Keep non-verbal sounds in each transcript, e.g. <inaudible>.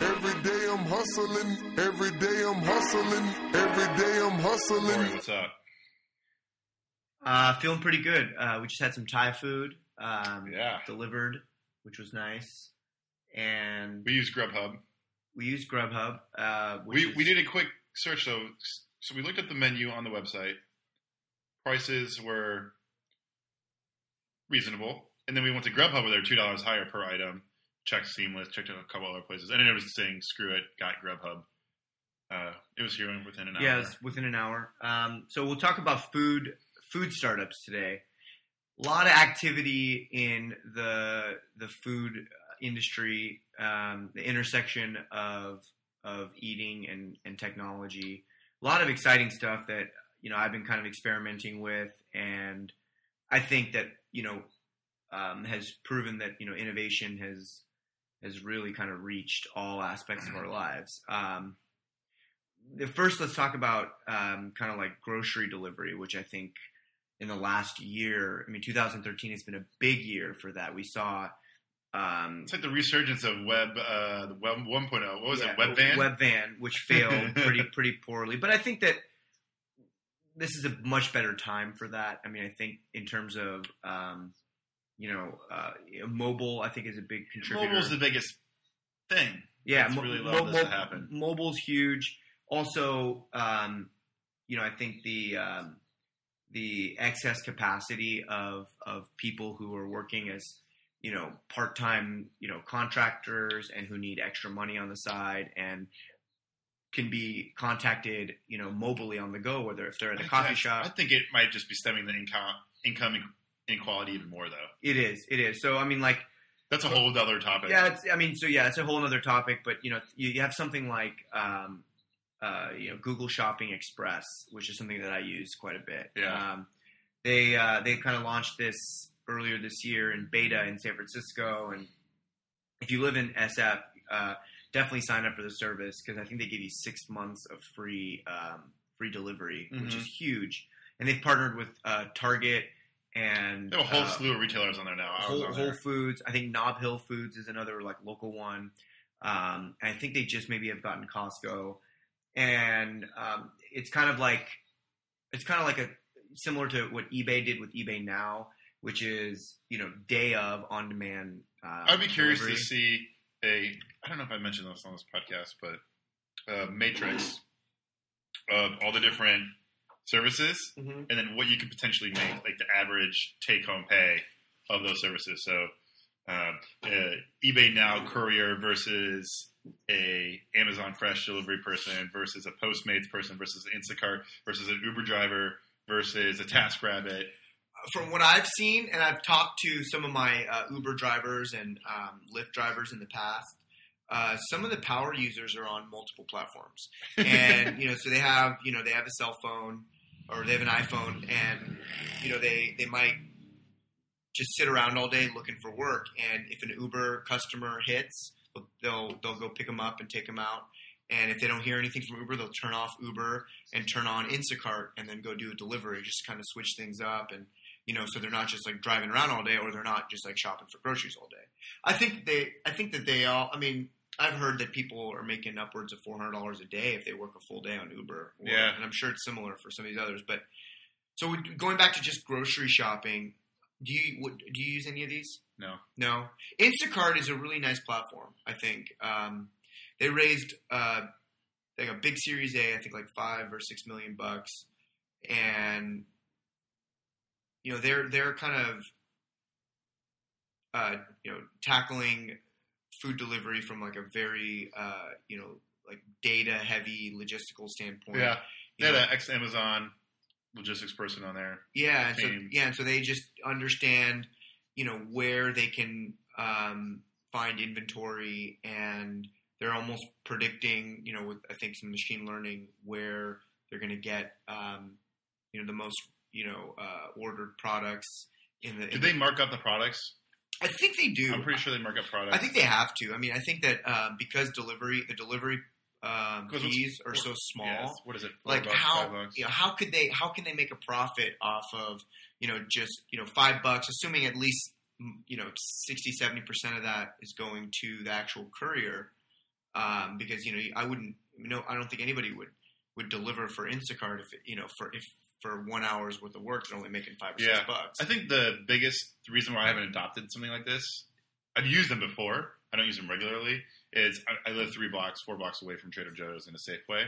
Every day I'm hustling. Every day I'm hustling. Every day I'm hustling. what's up? Uh, feeling pretty good. Uh, we just had some Thai food um, Yeah. delivered, which was nice, and We use Grubhub. we used Grubhub. Uh, We is- we did a quick search though, so we looked at the menu on the website. Prices were reasonable, and then we went to Grubhub where they're two dollars higher per item. Checked Seamless, checked a couple other places, and then it was saying screw it, got Grubhub. Uh, it was here within an hour. Yeah, it's within an hour. Um, so we'll talk about food food startups today. A lot of activity in the the food industry, um, the intersection of of eating and, and technology. A lot of exciting stuff that you know I've been kind of experimenting with, and I think that you know um, has proven that you know innovation has has really kind of reached all aspects of our <clears throat> lives. Um, the first let's talk about um, kind of like grocery delivery which i think in the last year i mean 2013 has been a big year for that we saw um, It's like the resurgence of web, uh, the web 1.0. What was yeah, it? Webvan. webvan which failed pretty <laughs> pretty poorly but i think that this is a much better time for that i mean i think in terms of um, you know uh, mobile i think is a big contributor Mobile's the biggest thing. Yeah, mo- really mo- allowed this to mo- happen. Mobile's huge. Also, um, you know, I think the um, the excess capacity of of people who are working as you know part time you know contractors and who need extra money on the side and can be contacted you know mobily on the go whether if they're at a I- coffee I- shop I think it might just be stemming the income income inequality even more though. it is it is so i mean like That's a whole other topic. Yeah, it's, I mean, so yeah, it's a whole other topic. But you know, you, you have something like um, uh, you know Google Shopping Express, which is something that I use quite a bit. Yeah. Um, they uh, they kind of launched this earlier this year in beta in San Francisco, and if you live in SF, uh, definitely sign up for the service because I think they give you six months of free um, free delivery, which Mhm. is huge. And they've partnered with uh, Target and They have a whole uh, slew of retailers on there now. Whole, on Whole. Foods. I think Nob Hill Foods is another like local one. Um, and I think they just maybe have gotten Costco, and um, it's kind of like it's kind of like a similar to what eBay did with eBay Now, which is you know day of on demand. Uh, I'd be curious delivery. to see a. I don't know if I mentioned this on this podcast, but a matrix of all the different services, Mhm. and then what you could potentially make, like the average take-home pay of those services. So, uh, uh, eBay Now courier versus a Amazon Fresh delivery person versus a Postmates person versus an Instacart versus an Uber driver versus a TaskRabbit. From what I've seen, and I've talked to some of my uh, Uber drivers and um, Lyft drivers in the past, uh, some of the power users are on multiple platforms, and <laughs> you know, so they have you know they have a cell phone or they have an iPhone, and you know they they might just sit around all day looking for work, and if an Uber customer hits, they'll they'll go pick them up and take them out. And if they don't hear anything from Uber, they'll turn off Uber and turn on Instacart and then go do a delivery. Just kind of switch things up and you know, so they're not just like driving around all day, or they're not just like shopping for groceries all day. I think they, I think that they all. I mean, I've heard that people are making upwards of four hundred dollars a day if they work a full day on Uber. Or, Yeah. and I'm sure it's similar for some of these others. But so going back to just grocery shopping, do you what, do you use any of these? No. No. Instacart is a really nice platform. I think um, they raised uh, like a big Series A. I think like five or six million bucks, and you know they're they're kind of uh, you know tackling food delivery from like a very uh, you know like data heavy logistical standpoint. Yeah, You they had know, an ex Amazon logistics person on there. yeah, and so yeah, and so they just understand, you know, where they can um, find inventory, and they're almost predicting, you know, with I think some machine learning where they're going to get, um, you know, the most, you know, uh, ordered products in the. in Did the- they mark up the products? I think they do. I'm pretty sure they mark up products. I think they have to. I mean, I think that um, because delivery, the delivery um, fees are so small. Yes. What is it? Like bucks, how you know how could they how can they make a profit off of you know just you know five bucks assuming at least mm, you know 60 70 percent of that is going to the actual courier um, because you know I wouldn't you know I don't think anybody would would deliver for Instacart if you know for if for one hour's worth of work they're only making five or Yeah. six bucks I think the biggest reason why I haven't adopted something like this, I've used them before. I don't use them regularly. Is I, I live three blocks, four blocks away from Trader Joe's in a Safeway,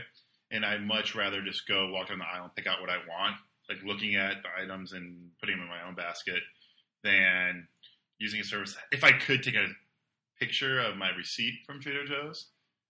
and I'd much rather just go walk down the aisle and pick out what I want, like looking at the items and putting them in my own basket, than using a service. If I could take a picture of my receipt from Trader Joe's,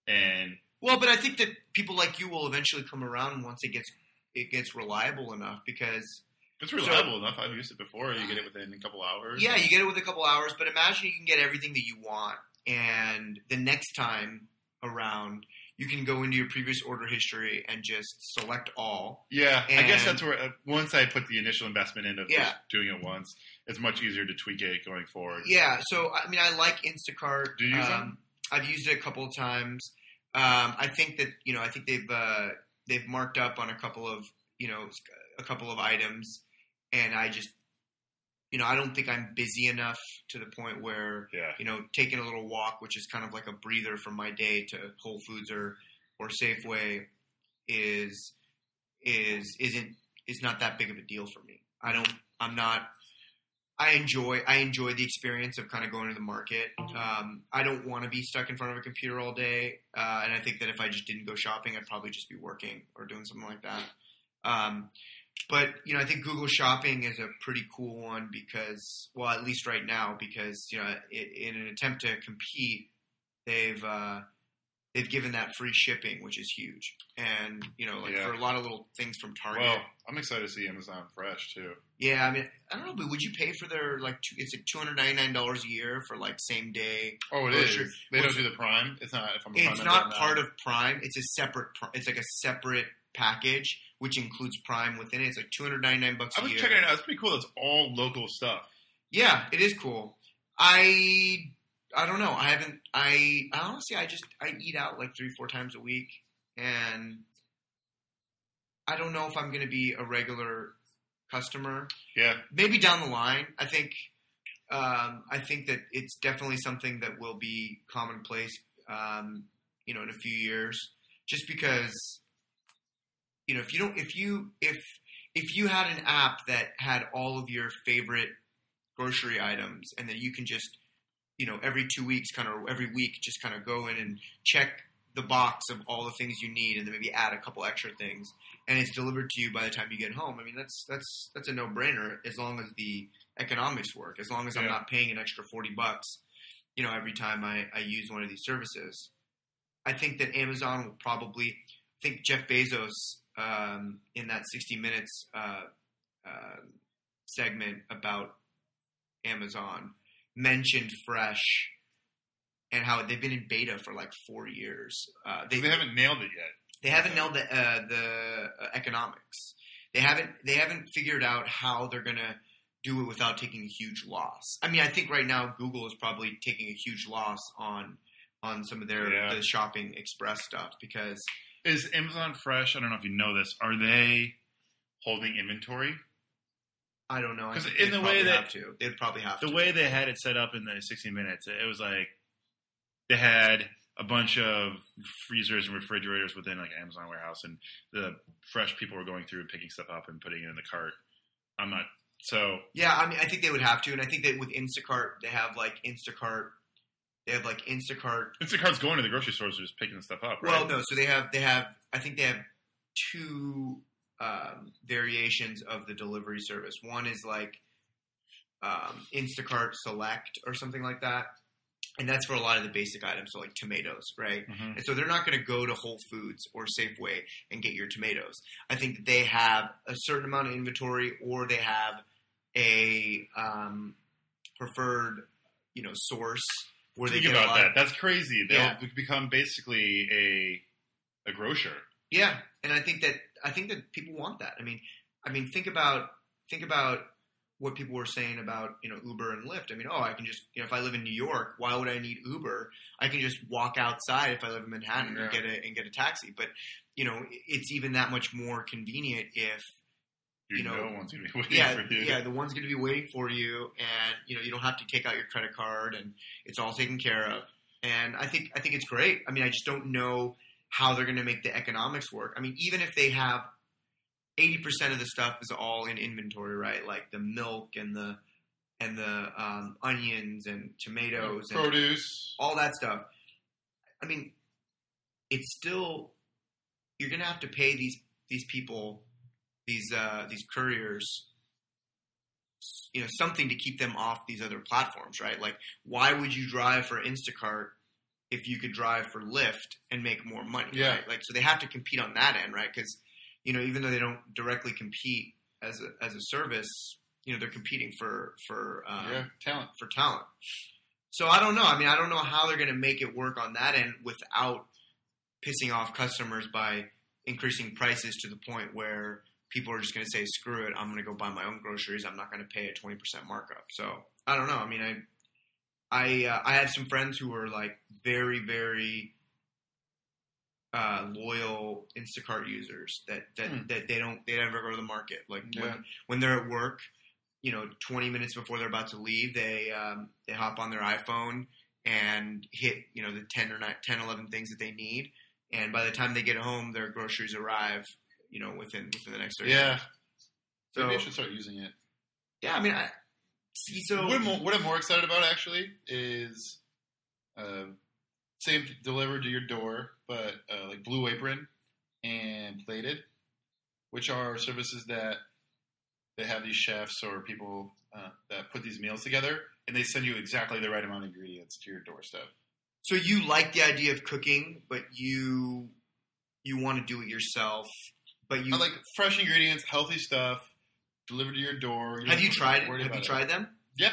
and well but I think that people like you will eventually come around once it gets it gets reliable enough because it's reliable enough. I've used it before. You get it within a couple hours. Yeah, you get it with a couple hours, but imagine you can get everything that you want, and the next time around, you can go into your previous order history and just select all. Yeah, I guess that's where uh, once I put the initial investment in of Yeah. just doing it once, it's much easier to tweak it going forward. Yeah, so I mean, I like Instacart. Do you use um, them? I've used it a couple of times. Um, I think that you know, I think they've uh, they've marked up on a couple of you know a couple of items, and I just you know I don't think I'm busy enough to the point where Yeah, you know, taking a little walk, which is kind of like a breather from my day to Whole Foods or or Safeway, is is isn't is not that big of a deal for me. I don't. I'm not. I enjoy I enjoy the experience of kind of going to the market. Um, I don't want to be stuck in front of a computer all day, uh, and I think that if I just didn't go shopping, I'd probably just be working or doing something like that. Um, but you know, I think Google Shopping is a pretty cool one because, well, at least right now, because you know, i in an attempt to compete, they've uh, they've given that free shipping, which is huge, and you know, like Yeah. for a lot of little things from Target. well, I'm excited to see Amazon Fresh too. Yeah, I mean, I don't know, but would you pay for their like? Two, it's like two hundred ninety nine dollars a year for like same day. Oh, it Oh, is. They Well, don't do the Prime. It's not. If I'm a It's not part of Prime. It's a separate. It's like a separate package, which includes Prime within it. It's like two hundred ninety nine bucks I was year. checking it out. It's pretty cool. It's all local stuff. Yeah, it is cool. I I don't know. I haven't. I, I honestly, I just I eat out like three four times a week, and I don't know if I'm going to be a regular customer. Yeah, maybe down the line. I think um, I think that it's definitely something that will be commonplace. Um, you know, in a few years, just because you know if you don't if you if if you had an app that had all of your favorite grocery items and that you can just you know every two weeks kind of every week just kind of go in and check the box of all the things you need and then maybe add a couple extra things and it's delivered to you by the time you get home. I mean, that's that's that's a no brainer as long as the economics work. As long as I'm Yeah. not paying an extra forty bucks, you know, every time I, I use one of these services. I think that Amazon will probably. I think Jeff Bezos um, in that sixty minutes uh, uh, segment about Amazon mentioned Fresh and how they've been in beta for like four years. Uh, they, haven't nailed it yet. they haven't nailed the uh, the uh, economics. They haven't they haven't figured out how they're gonna do it without taking a huge loss. I mean, I think right now Google is probably taking a huge loss on on some of their Yeah. the shopping express stuff because Is Amazon Fresh? I don't know if you know this. Are they holding inventory? I don't know. I 'Cause think in the way that- have to, they'd probably have to. the to. way they had it set up in the 60 minutes, it was like they had a bunch of freezers and refrigerators within like Amazon warehouse, and the fresh people were going through and picking stuff up and putting it in the cart. I'm not so Yeah, I mean, I think they would have to, and I think that with Instacart, they have like Instacart. They have like Instacart Instacart's going to the grocery stores and just picking the stuff up, right? Well, no. So they have they have I think they have two um, variations of the delivery service. One is like um, Instacart Select or something like that, and that's for a lot of the basic items, so like tomatoes, right? Mhm. And so they're not going to go to Whole Foods or Safeway and get your tomatoes. I think that they have a certain amount of inventory, or they have a um, preferred, you know, source where they Think a about lot that. of- That's crazy. They'll Yeah. become basically a a grocer. Yeah, and I think that I think that people want that. I mean, I mean, think about think about what people were saying about you know Uber and Lyft. I mean, oh, I can just you know if I live in New York, why would I need Uber? I can just walk outside if I live in Manhattan and get a and get a taxi. But you know, it's even that much more convenient if You, You know, know, one's gonna be <laughs> waiting yeah, for you. yeah, the one's going to be waiting for you, and you know you don't have to take out your credit card, and it's all taken care of. And I think I think it's great. I mean, I just don't know how they're going to make the economics work. I mean, even if they have eighty percent of the stuff is all in inventory, right? Like the milk and the and the um, onions and tomatoes and produce. all that stuff. I mean, it's still you're gonna have to pay these these people, these uh, these couriers, you know, something to keep them off these other platforms, right? Like, why would you drive for Instacart if you could drive for Lyft and make more money? Yeah. Right? Like, so they have to compete on that end, right? Because you know, even though they don't directly compete as a as a service, you know, they're competing for for um, yeah, talent. for talent. So I don't know. I mean, I don't know how they're going to make it work on that end without pissing off customers by increasing prices to the point where people are just going to say, "Screw it! I'm going to go buy my own groceries. I'm not going to pay a 20% markup." So I don't know. I mean, I I uh, I have some friends who are like very very uh, loyal Instacart users that that, Hmm. that they don't they never go to the market. Like Yeah. when when they're at work, you know, 20 minutes before they're about to leave, they um, they hop on their iPhone and hit you know the 10 or 9, 10 11 things that they need, and by the time they get home, their groceries arrive. You know, within within the next 30 Yeah, minutes. So maybe I should start using it. yeah, I mean, I. So what, I'm, more- what I'm more excited about actually is uh, same delivered to your door, but uh, like Blue Apron and Plated, which are services that they have these chefs or people uh, that put these meals together, and they send you exactly the right amount of ingredients to your doorstep. So you like the idea of cooking, but you you want to do it yourself. But you I like fresh ingredients, healthy stuff delivered to your door. have you tried? Have you it. tried them? Yep.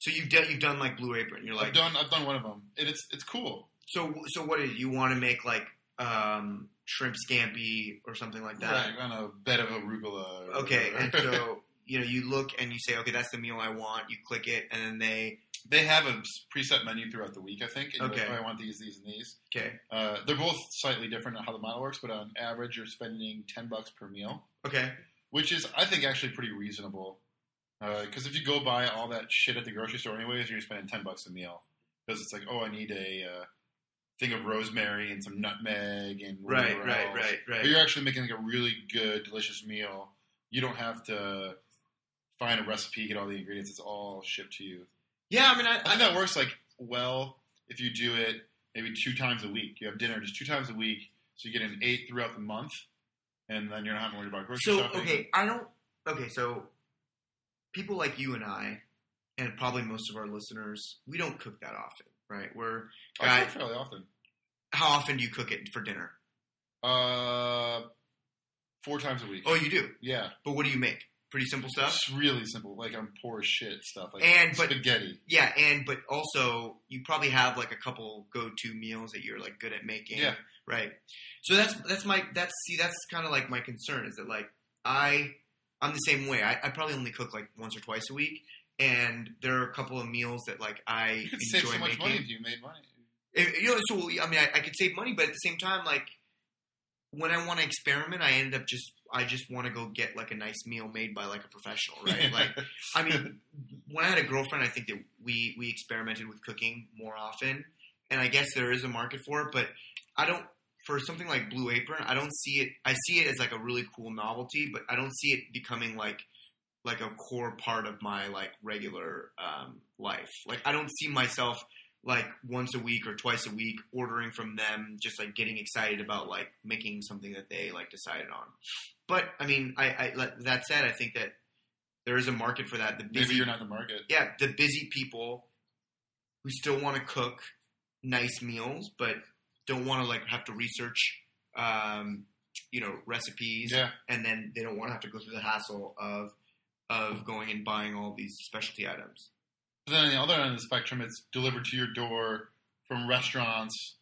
So you've done you've done like Blue Apron. You're like I've done. I've done one of them, and it's it's cool. so so what is you want to make like um, shrimp scampi or something like that? Right on a bed of arugula. or Okay, and so <laughs> you know you look and you say okay that's the meal I want. You click it and then they They have a preset menu throughout the week, I think. And Okay. Like, oh, I want these, these, and these. okay Uh, they're both slightly different on how the model works, but on average, you're spending ten bucks per meal, okay which is, I think, actually pretty reasonable. Because if you go buy all that shit at the grocery store, anyways, you're spending ten bucks a meal. Because it's like, oh, I need a uh, thing of rosemary and some nutmeg and right whatever right else. right But right. you're actually making like a really good, delicious meal. You don't have to find a recipe, get all the ingredients. It's all shipped to you. Yeah, I mean I, I think that works like well if you do it maybe two times a week. You have dinner just two times a week, so you get an eight throughout the month, and then you're not having to worry about grocery So shopping. okay, I don't. Okay, so people like you and I, and probably most of our listeners, we don't cook that often, right? We're I cook fairly often. How often do you cook it for dinner? Uh, four times a week. Oh, you do. yeah, But what do you make? Pretty simple stuff. it's really simple. Like I'm poor as shit stuff. Like And- but- spaghetti. Yeah, and but also you probably have like a couple go-to meals that you're like good at making. Yeah. Right. So that's that's my that's see that's kind of like my concern is that like I I'm the same way. I, I probably only cook like once or twice a week, and there are a couple of meals that like I You could enjoy save so much making. money if you made money. It- you know, so I mean, I, I could save money, but at the same time, like when I want to experiment, I end up just I just want to go get like a nice meal made by like a professional, right? <laughs> like, I mean, when I had a girlfriend, I think that we we experimented with cooking more often, and I guess there is a market for it, but I don't. For something like Blue Apron, I don't see it. I see it as like a really cool novelty, but I don't see it becoming like like a core part of my like regular um, life. Like I don't see myself like once a week or twice a week ordering from them just like getting excited about like making something that they like decided on but i mean i, I that said i think that there is a market for that the busy Maybe you're not the market. yeah the busy people who still want to cook nice meals but don't want to like have to research um, you know recipes Yeah. and then they don't want to have to go through the hassle of of going and buying all these specialty items But then on the other end of the spectrum, it's delivered to your door from restaurants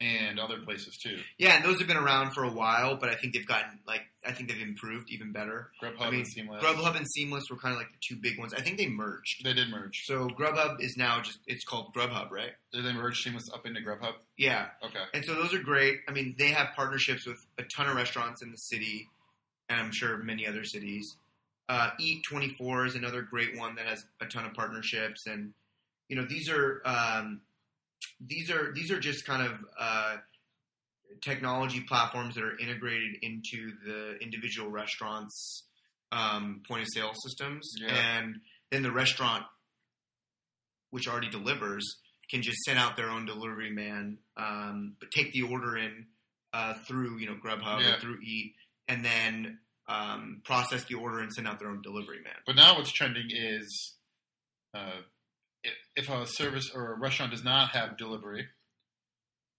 and other places too. Yeah, and those have been around for a while, but I think they've gotten like I think they've improved even better. Grubhub I mean, and Seamless. Grubhub and Seamless were kind of like the two big ones. I think they merged. They did merge. So Grubhub is now just it's called Grubhub, right? Did they merge Seamless up into Grubhub? Yeah. Okay. And so those are great. I mean, they have partnerships with a ton of restaurants in the city, and I'm sure many other cities. Uh, Eat 24 is another great one that has a ton of partnerships, and you know these are um, these are these are just kind of uh, technology platforms that are integrated into the individual restaurants' um, point of sale systems, Yeah. and then the restaurant, which already delivers, can just send out their own delivery man, um, but take the order in uh, through you know Grubhub Yeah. or through Eat, and then um, process the order and send out their own delivery man. But now what's trending is uh, if, a service or a restaurant does not have delivery,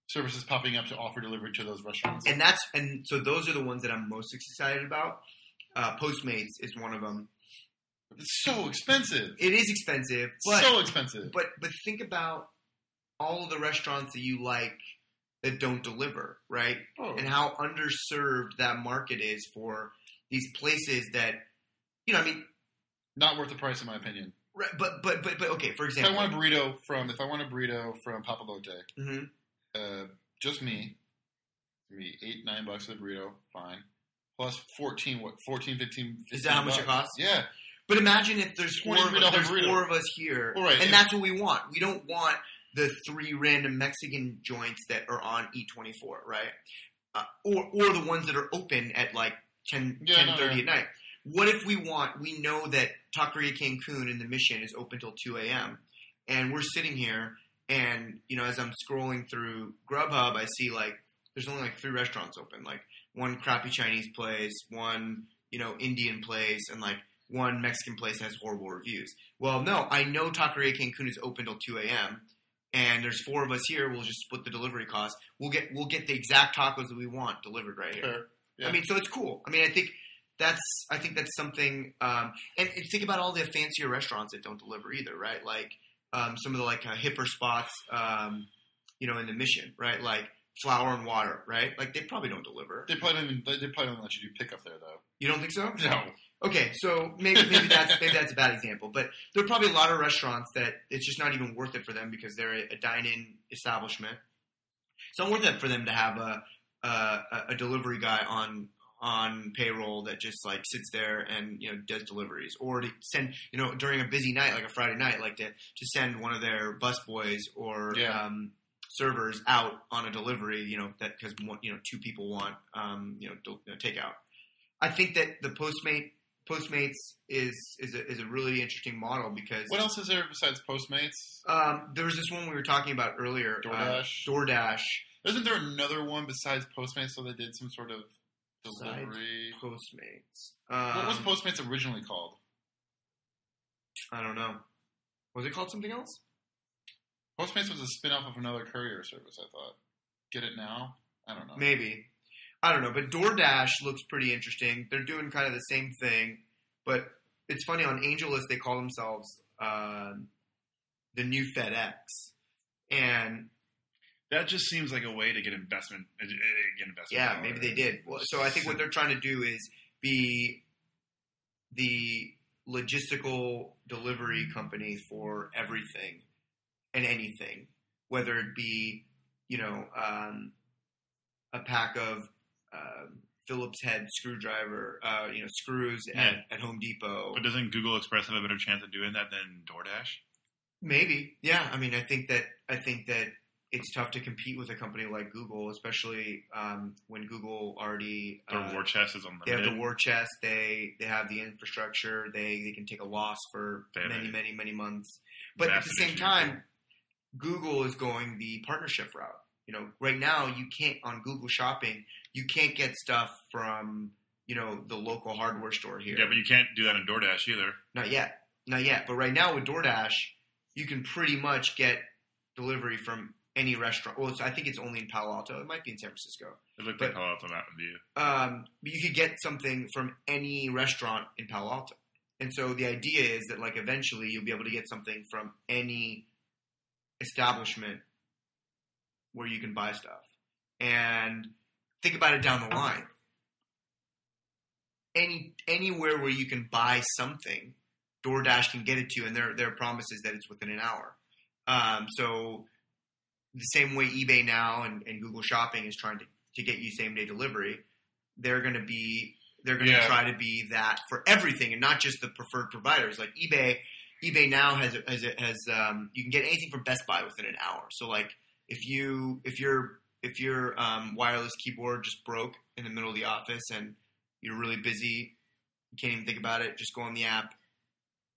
services popping up to offer delivery to those restaurants. And that's and so those are the ones that I'm most excited about. Uh, Postmates is one of them. it's so expensive. It is expensive, but so expensive. but but think about all of the restaurants that you like that don't deliver, right? Oh. And how underserved that market is for these places that you know. I mean, Not worth the price, in my opinion. right, but but but but okay. For example, If I want a burrito from, if I want a burrito from Papalote, Mhm. uh, just me, me eight nine bucks for the burrito, fine. Plus fourteen, what 14, 15, Is that how 15 much it costs? Yeah, But imagine if there's four, of, $23 there's burrito. four of us here, right, and that's what we want. We don't want the three random Mexican joints that are on Eat 24, right? Uh, or or the ones that are open at like 10, Yeah, no, 10.30 yeah. at night. What if we want? We know that Taqueria Cancun in the Mission is open till two a.m. and we're sitting here, and you know, as I'm scrolling through Grubhub, I see like there's only like three restaurants open, like one crappy Chinese place, one you know Indian place, and like one Mexican place that has horrible reviews. Well, no, I know Taqueria Cancun is open till two a.m. And there's four of us here. We'll just split the delivery cost. We'll get we'll get the exact tacos that we want delivered right here. fair. Yeah. I mean, so it's cool. I mean, I think that's I think that's something. Um, and, and think about all the fancier restaurants that don't deliver either, right? Like um, some of the like uh, hipper spots, um, you know, in the Mission, right? Like Flour and Water, right? Like they probably don't deliver. They probably don't even, they probably don't let you do pickup there though. You don't think so? <laughs> No. Okay, so maybe maybe that's maybe that's a bad example, but there are probably a lot of restaurants that it's just not even worth it for them because they're a, a dine-in establishment. It's not worth it for them to have a a, a delivery guy on on payroll that just like sits there and you know does deliveries, or to send you know during a busy night like a Friday night, like to to send one of their bus boys or Yeah. um, servers out on a delivery, you know that because you know two people want um, you know you know, takeout. I think that the Postmate Postmates is is a, is a really interesting model because What else is there besides Postmates? um, there was this one we were talking about earlier, DoorDash? Uh, DoorDash, Isn't there another one besides Postmates? So they did some sort of Besides delivery. Postmates. what was Um, Postmates originally called? I don't know. Was it called something else? Postmates was a spin-off of another courier service. I thought. Get it now? I don't know. Maybe. I don't know, but DoorDash looks pretty interesting. They're doing kind of the same thing, but it's funny on AngelList they call themselves um the new FedEx, and That just seems like a way to get investment. uh, uh, Get investment. Yeah, dollar. maybe they did. Well, so I think what they're trying to do is be the logistical delivery company for everything and anything, whether it be you know um, a pack of um, Phillips head screwdriver, uh, you know screws Yeah. at, at Home Depot. But doesn't Google Express have a better chance of doing that than DoorDash? Maybe, yeah. I mean, I think that I think that it's tough to compete with a company like Google, especially um, when Google already Their uh, war chest is on the. They have the war chest. They they have the infrastructure. They they can take a loss for have many a many many months. But at the same time, Google is going the partnership route. You know, right now you can't on Google Shopping you can't get stuff from you know the local hardware store here. Yeah, but you can't do that in DoorDash either. Not yet, not yet. But right now with DoorDash, you can pretty much get delivery from any restaurant. Well, I think it's only in Palo Alto. It might be in San Francisco. It looked But- like Palo Alto Mountain View. um, but you could get something from any restaurant in Palo Alto. And so the idea is that like eventually you'll be able to get something from any establishment where you can buy stuff. And think about it down the line. Any anywhere where you can buy something, DoorDash can get it to you, and their their promise is that it's within an hour. Um, so the same way eBay now and, and Google Shopping is trying to, to get you same day delivery, they're going to be they're going to Yeah. try to be that for everything and not just the preferred providers. Like eBay, eBay now has has has um, you can get anything from Best Buy within an hour. So like if you if your if your um, wireless keyboard just broke in the middle of the office and you're really busy, you can't even think about it. Just go on the app.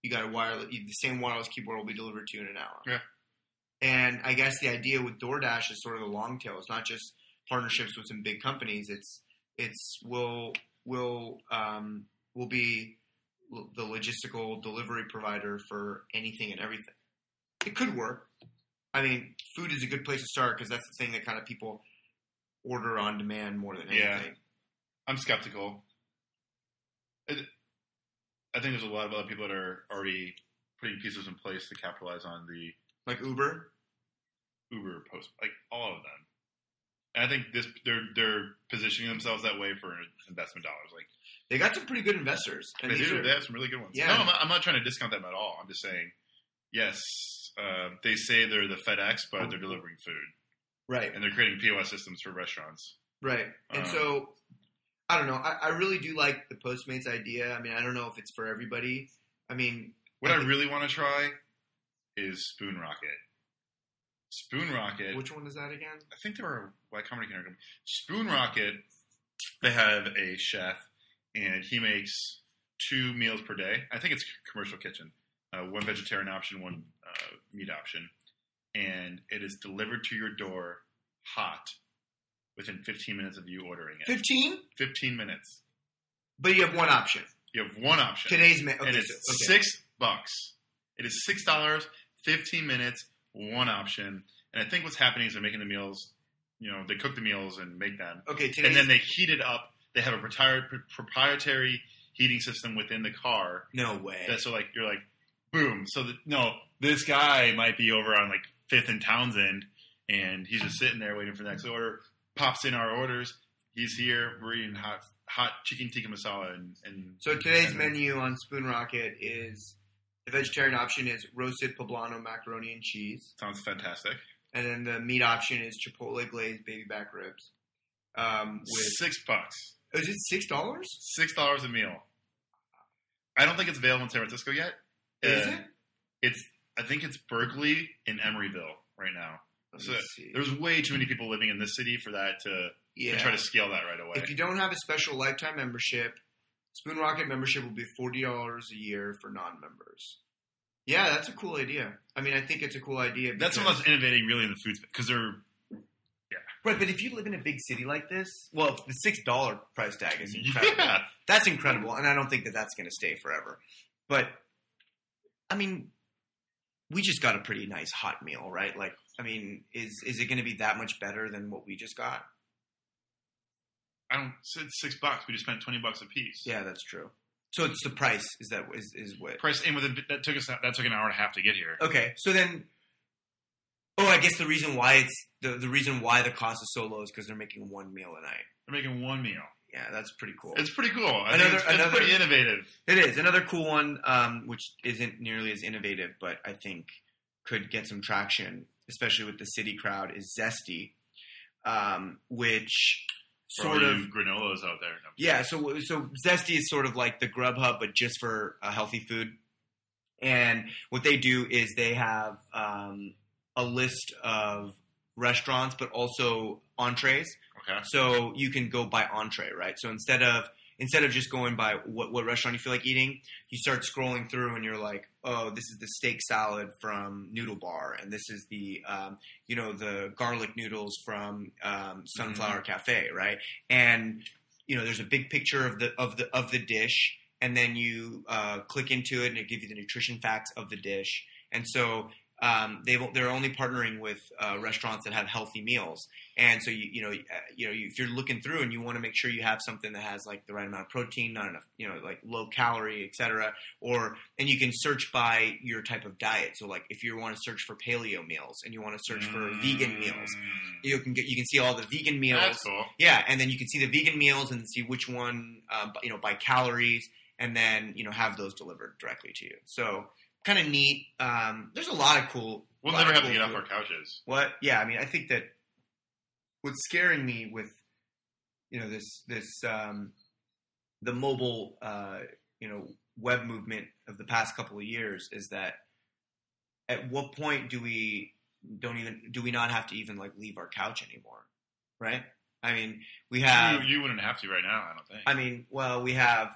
You got a wireless. The same wireless keyboard will be delivered to you in an hour. Yeah. And I guess the idea with DoorDash is sort of the long tail. It's not just partnerships with some big companies. It's it's will will um, will be the logistical delivery provider for anything and everything. It could work. I mean, food is a good place to start because that's the thing that kind of people order on demand more than anything. Yeah. I'm skeptical. It, I think there's a lot of other people that are already putting pieces in place to capitalize on the Like Uber. Uber post, like all of them. And I think this they're they're positioning themselves that way for investment dollars. Like They got some pretty good investors. And they do, are- they have some really good ones. Yeah. No, I'm not, I'm not trying to discount them at all. I'm just saying, yes, uh, they say they're the FedEx, but they're delivering food right. and they're creating POS systems for restaurants. Right. And Um, so, I don't know. I, I really do like the Postmates idea. I mean, I don't know if it's for everybody. I mean, What I I really want to try is SpoonRocket. Spoon Rocket. which one is that again? I think they were a Y Combinator company. SpoonRocket. They have a chef, and he makes two meals per day. I think it's commercial kitchen. Uh, one vegetarian option, one uh, meat option, and it is delivered to your door hot within 15 minutes of you ordering it. 15? 15 minutes. But you have one option. You have one option. Today's ma- okay, and it's so- okay. six bucks. It is six dollars, fifteen minutes, one option. And I think what's happening is they're making the meals. You know, they cook the meals and make them, Okay, and then they heat it up. They have a propri- proprietary heating system within the car. no way. That so like you're like, boom. So that no, this guy might be over on like Fifth and Townsend, and he's just sitting there waiting for the next order. Pops in our orders. He's here. We're eating hot hot chicken tikka masala and, and so today's and- menu on SpoonRocket is the vegetarian option is roasted poblano macaroni and cheese, sounds fantastic. and then the meat option is chipotle glazed baby back ribs. Um, with Six bucks. oh, is it six dollars? Six dollars a meal. I don't think it's available in San Francisco yet. Is Uh, it? It's I think it's Berkeley and Emeryville right now. So there's way too many people living in this city for that to, yeah. to try to scale that right away. If you don't have a special lifetime membership, SpoonRocket membership will be forty dollars a year for non-members. Yeah, that's a cool idea. I mean, I think it's a cool idea. That's because- what's innovating really in the food because they're Yeah. right. But if you live in a big city like this, well, the six dollar price tag is <laughs> incredible. yeah. That's incredible, and I don't think that that's going to stay forever. But I mean, we just got a pretty nice hot meal, right? Like, I mean, is is it going to be that much better than what we just got? I don't said six bucks. We just spent twenty bucks a piece. Yeah, that's true. So it's the price is that is is what Price and within that took us that took an hour and a half to get here. Okay, so then, oh, I guess the reason why it's the the reason why the cost is so low is because they're making one meal a night. They're making one meal. Yeah, that's pretty cool. It's pretty cool. I Another- it's, it's another- pretty innovative. It is another cool one, um, which isn't nearly as innovative, but I think could get some traction, especially with the city crowd. Is Zesty, um, which sort of granolas out there. No. Yeah, so so Zesty is sort of like the Grubhub, but just for uh, healthy food. And what they do is they have um, a list of restaurants, but also entrees. Okay. So you can go by entree, right? So instead of instead of just going by what, what restaurant you feel like eating, you start scrolling through and you're like, oh, this is the steak salad from Noodle Bar, and this is the um, you know the garlic noodles from um, Sunflower Cafe, right? And you know, there's a big picture of the of the of the dish, and then you uh, click into it, and it gives you the nutrition facts of the dish. And so um, they they're only partnering with uh, restaurants that have healthy meals, and so you you know uh, you know if you're looking through and you want to make sure you have something that has like the right amount of protein, not enough you know like low calorie, etc. Or and you can search by your type of diet. So like if you want to search for paleo meals and you want to search for vegan meals, Mm. you can get you can see all the vegan meals. That's cool. Yeah, and then you can see the vegan meals and see which one, uh, you know, by calories, and then you know have those delivered directly to you. So kind of neat. Um, there's a lot of cool. We'll never have to cool get off our couches. What? Yeah, I mean, I think that what's scaring me with you know this this um, the mobile uh, you know web movement of the past couple of years is that at what point do we don't even do we not have to even like leave our couch anymore? Right? I mean, we have. you, you wouldn't have to right now. I don't think. I mean, well, we have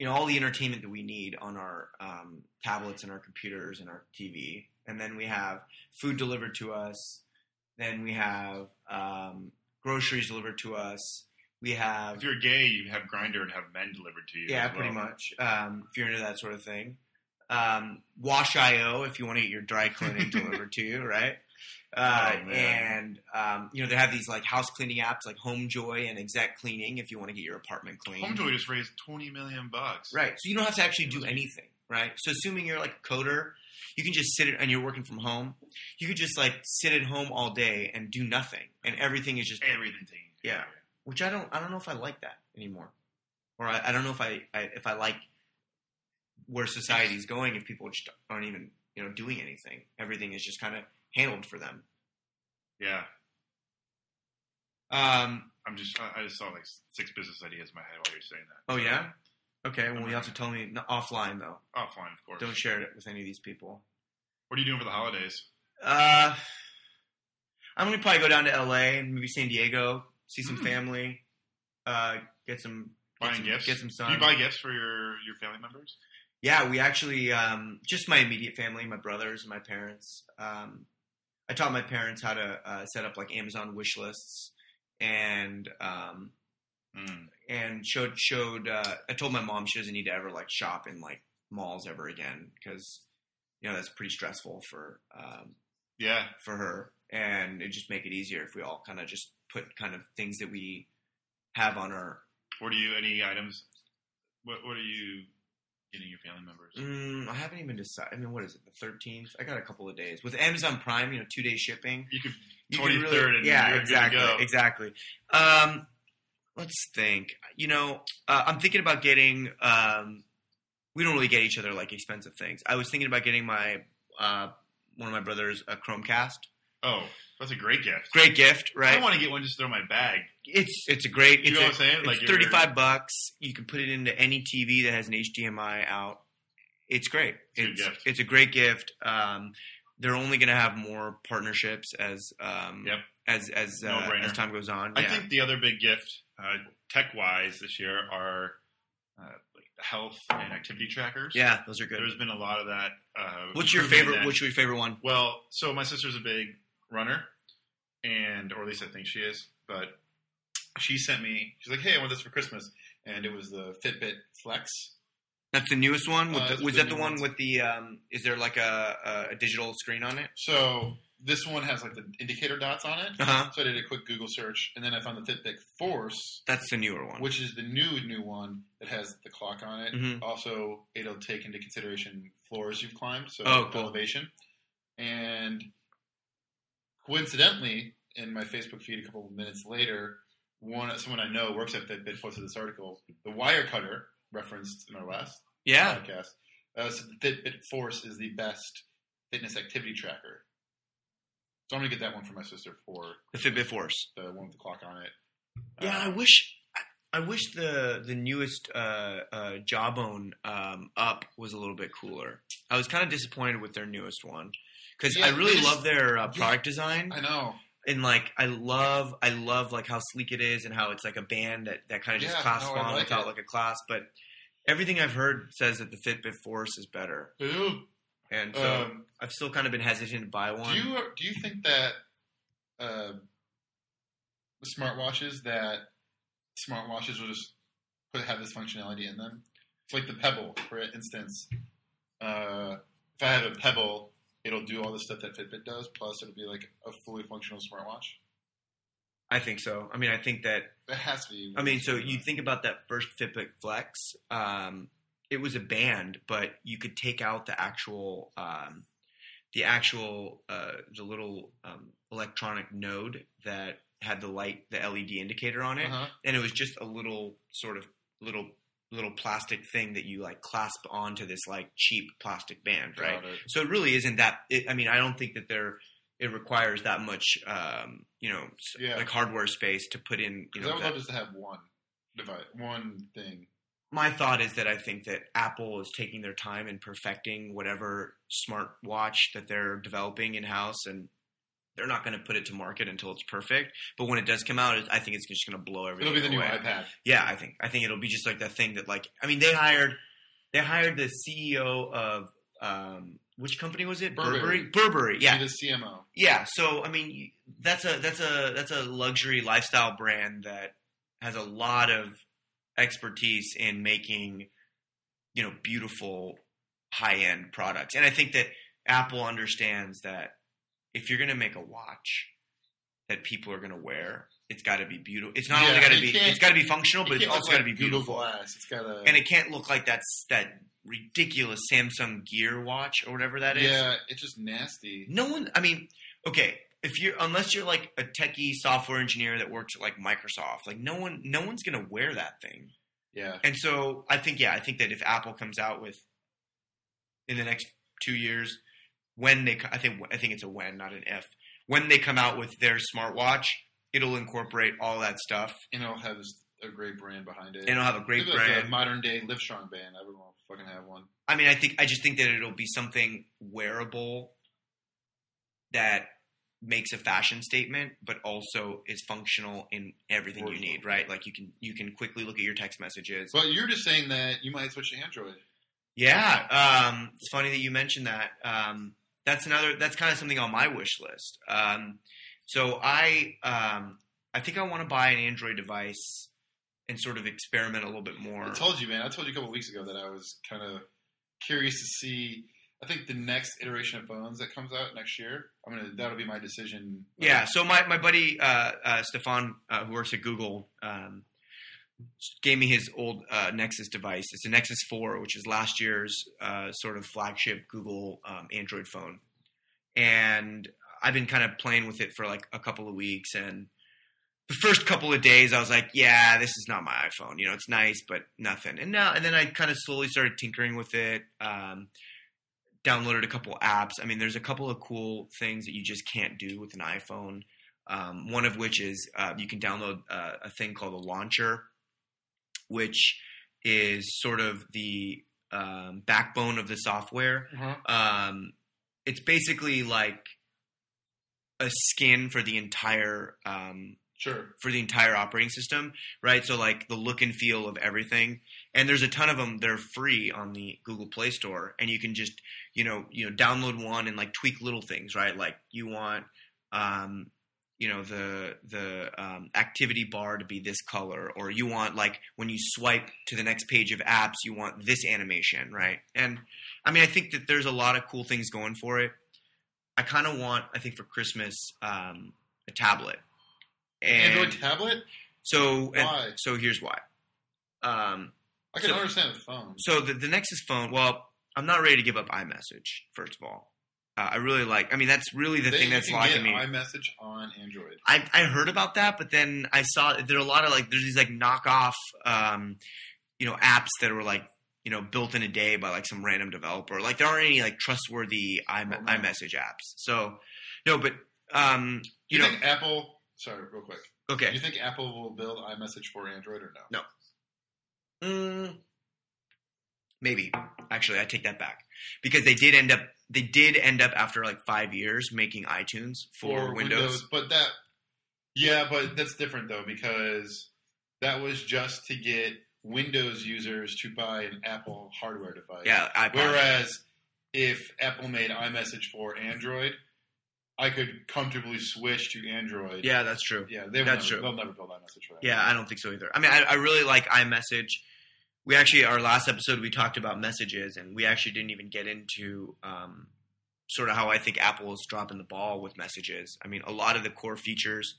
you know all the entertainment that we need on our um, tablets and our computers and our TV, and then we have food delivered to us. Then we have um, groceries delivered to us. We have if you're gay, you have Grindr and have men delivered to you. yeah, well. pretty much. Um, if you're into that sort of thing, um, Wash.io if you want to get your dry cleaning <laughs> delivered to you, right? Uh, Oh, and um, you know they have these like house cleaning apps like HomeJoy and Exact Cleaning if you want to get your apartment clean. Homejoy just raised twenty million bucks. Right. So you don't have to actually do anything, right? So assuming you're like a coder, you can just sit and you're working from home. You could just like sit at home all day and do nothing, and everything is just Everything. Yeah. which I don't I don't know if I like that anymore, or I, I don't know if I, I if I like where society's going if people just aren't even you know doing anything. Everything is just kind of handled for them. Yeah. Um. I'm just. I just saw like six business ideas in my head while you're saying that. Oh yeah. Okay. Well, you have to tell me offline though. Offline, of course. Don't share it with any of these people. What are you doing for the holidays? Uh, I'm gonna probably go down to LA and maybe San Diego, see some Hmm. family, uh, get some get Buying some, gifts. get some Do sun. you buy gifts for your your family members? yeah, we actually um, just my immediate family, my brothers and my parents. Um, I taught my parents how to uh, set up like Amazon wish lists and um, Mm. and showed showed. Uh, I told my mom she doesn't need to ever like shop in like malls ever again because you know that's pretty stressful for um, Yeah. for her, and it just make it easier if we all kind of just put kind of things that we have on our. What do you? Any items? What What are you getting your family members? Mm, I haven't even decided. I mean, what is it? The thirteenth. I got a couple of days with Amazon Prime. You know, two day shipping. You could twenty third, really- and yeah, exactly, good to go. exactly. Um, let's think. You know, uh, I'm thinking about getting. Um, we don't really get each other like expensive things. I was thinking about getting my uh, one of my brothers a Chromecast. Oh, that's a great gift. Great gift, right? I want to get one just to throw in my bag. It's it's a great. You it's know a, what I'm saying? It's Like thirty five bucks. You can put it into any TV that has an HDMI out. It's great. It's It's gift. it's a great gift. Um, they're only going to have more partnerships as um, Yep. as as uh, as time goes on. I Yeah. think the other big gift, uh, tech wise, this year are uh, like health and activity trackers. yeah, those are good. There's been a lot of that. Uh, What's your favorite? that. What's your favorite one? Well, so my sister's a big runner, and or at least I think she is. But she sent me. She's like, "Hey, I want this for Christmas," and it was the Fitbit Flex. That's the newest one. Uh, the, was that the one ones. with the? Um, is there like a, a, digital screen on it? So this one has like the indicator dots on it. Uh huh. So I did a quick Google search, and then I found the Fitbit Force, That's the newer one. which is the new new one that has the clock on it. Mhm. Also, it'll take into consideration floors you've climbed, so Oh, cool. elevation. And coincidentally, in my Facebook feed a couple of minutes later, one someone I know works at Fitbit posted this article. The Wirecutter referenced in our last yeah. podcast. Uh, so the Fitbit Force is the best fitness activity tracker. So I'm gonna get that one for my sister for The Fitbit Force. the one with the clock on it. Yeah, Uh, I wish I, I wish the the newest uh, uh, Jawbone um, up was a little bit cooler. I was kind of disappointed with their newest one because Yeah, I really just- love their uh, product design I know. and like I love I love like how sleek it is and how it's like a band that that kind of just Yeah, clasps no, on like without it. like a clasp. But everything I've heard says that the Fitbit Force is better, Ooh. and so Um, I've still kind of been hesitant to buy one. Do you do you think that uh, the smartwatches that smartwatches will just put have this functionality in them? It's like the Pebble, for instance. Uh, if I have a Pebble it'll do all the stuff that Fitbit does. Plus, it'll be like a fully functional smartwatch. I think so. I mean, I think that That has to be. I mean, so you think about that first Fitbit Flex. Um, it was a band, but you could take out the actual, um, the actual, uh, the little um, electronic node that had the light, the LED indicator on it, Uh-huh. and it was just a little sort of little little plastic thing that you like clasp onto this like cheap plastic band, right? It. So it really isn't that. It, I mean, I don't think that there it requires that much, um, you know, Yeah. like hardware space to put in. You Because I know, would that- love just to have one device, one thing. my thought is that I think that Apple is taking their time in perfecting whatever smartwatch that they're developing in house, and they're not going to put it to market until it's perfect. But when it does come out, I think it's just going to blow everything. It'll be the new iPad. Yeah, I think I think it'll be just like that thing that like I mean they hired they hired the CEO of um, which company was it Burberry. Burberry yeah the CMO. yeah so I mean that's a that's a that's a luxury lifestyle brand that has a lot of expertise in making you know beautiful high end products and I think that Apple understands that if you're going to make a watch that people are going to wear it's got to be beautiful it's not Yeah, only got to be it's got to be functional but It it's also got to be beautiful Glass. It's got a and it can't look like that's that ridiculous Samsung Gear watch or whatever that is. yeah, it's just nasty. No one. I mean, okay, if you're unless you're like a techie software engineer that works at like Microsoft, like no one, no one's gonna wear that thing. Yeah, And so I think, yeah, I think that if Apple comes out with in the next two years, when they, I think, I think it's a when, not an if. When they come out with their smartwatch, it'll incorporate all that stuff, and it'll have a great brand behind it. and it'll have a great Maybe like brand. a modern day Livestrong band. I would want to fucking have one. I mean, I think I just think that it'll be something wearable that makes a fashion statement, but also is functional in everything you need. Right? Like you can you can quickly look at your text messages. But you're just saying that you might switch to Android. Yeah, um, it's funny that you mentioned that. Um, that's another. That's kind of something on my wish list. Um, so I, um, I think I want to buy an Android device and sort of experiment a little bit more. I told you, man. I told you a couple weeks ago that I was kind of curious to see. I think the next iteration of phones that comes out next year, I'm gonna that'll be my decision. Yeah. So my my buddy uh, uh, Stefan, uh, who works at Google, um, gave me his old uh, Nexus device. It's a Nexus Four, which is last year's uh, sort of flagship Google um, Android phone, and I've been kind of playing with it for like a couple of weeks. And the first couple of days, I was like, "Yeah, this is not my iPhone. You know, it's nice, but nothing." And now, and then I kind of slowly started tinkering with it. Um, downloaded a couple apps. I mean, there's a couple of cool things that you just can't do with an iPhone. Um, one of which is uh, you can download uh, a thing called a launcher, which is sort of the um, backbone of the software. Uh-huh. Um, it's basically like a skin for the entire um, Sure. for the entire operating system, right? So like the look and feel of everything. And there's a ton of them. They're free on the Google Play Store, and you can just you know you know download one and like tweak little things, right? Like you want um, you know the the um, activity bar to be this color, or you want like when you swipe to the next page of apps, you want this animation, right? And I mean, I think that there's a lot of cool things going for it. I kind of want, I think, for Christmas, um, a tablet. And Android tablet. so, and- Why? so here's why. Um, I can So- understand the phone. so the, the Nexus phone. Well, I'm not ready to give up iMessage. First of all, uh, I really like. I mean, that's really the They- thing that's locking me. iMessage on Android. I, I heard about that, but then I saw there are a lot of like there's these like knockoff, um, you know, apps that were like you know built in a day by like some random developer. Like there aren't any like trustworthy im- Oh, no. iMessage apps. So no, but um, you you, know, think Apple? Sorry, real quick. Okay. Do you think Apple will build iMessage for Android or no? Mm, maybe. Actually, I take that back because they did end up. They did end up after like five years making iTunes for, Windows. but that yeah, but that's different though because that was just to get Windows users to buy an Apple hardware device. Yeah, iPod. Whereas if Apple made iMessage for Android, I could comfortably switch to Android. yeah, that's true. yeah, they will That's never, true. They'll never build iMessage for that. Yeah, I don't think so either. I mean, I, I really like iMessage. We actually, our last episode, we talked about messages, and we actually didn't even get into um, sort of how I think Apple is dropping the ball with messages. I mean, a lot of the core features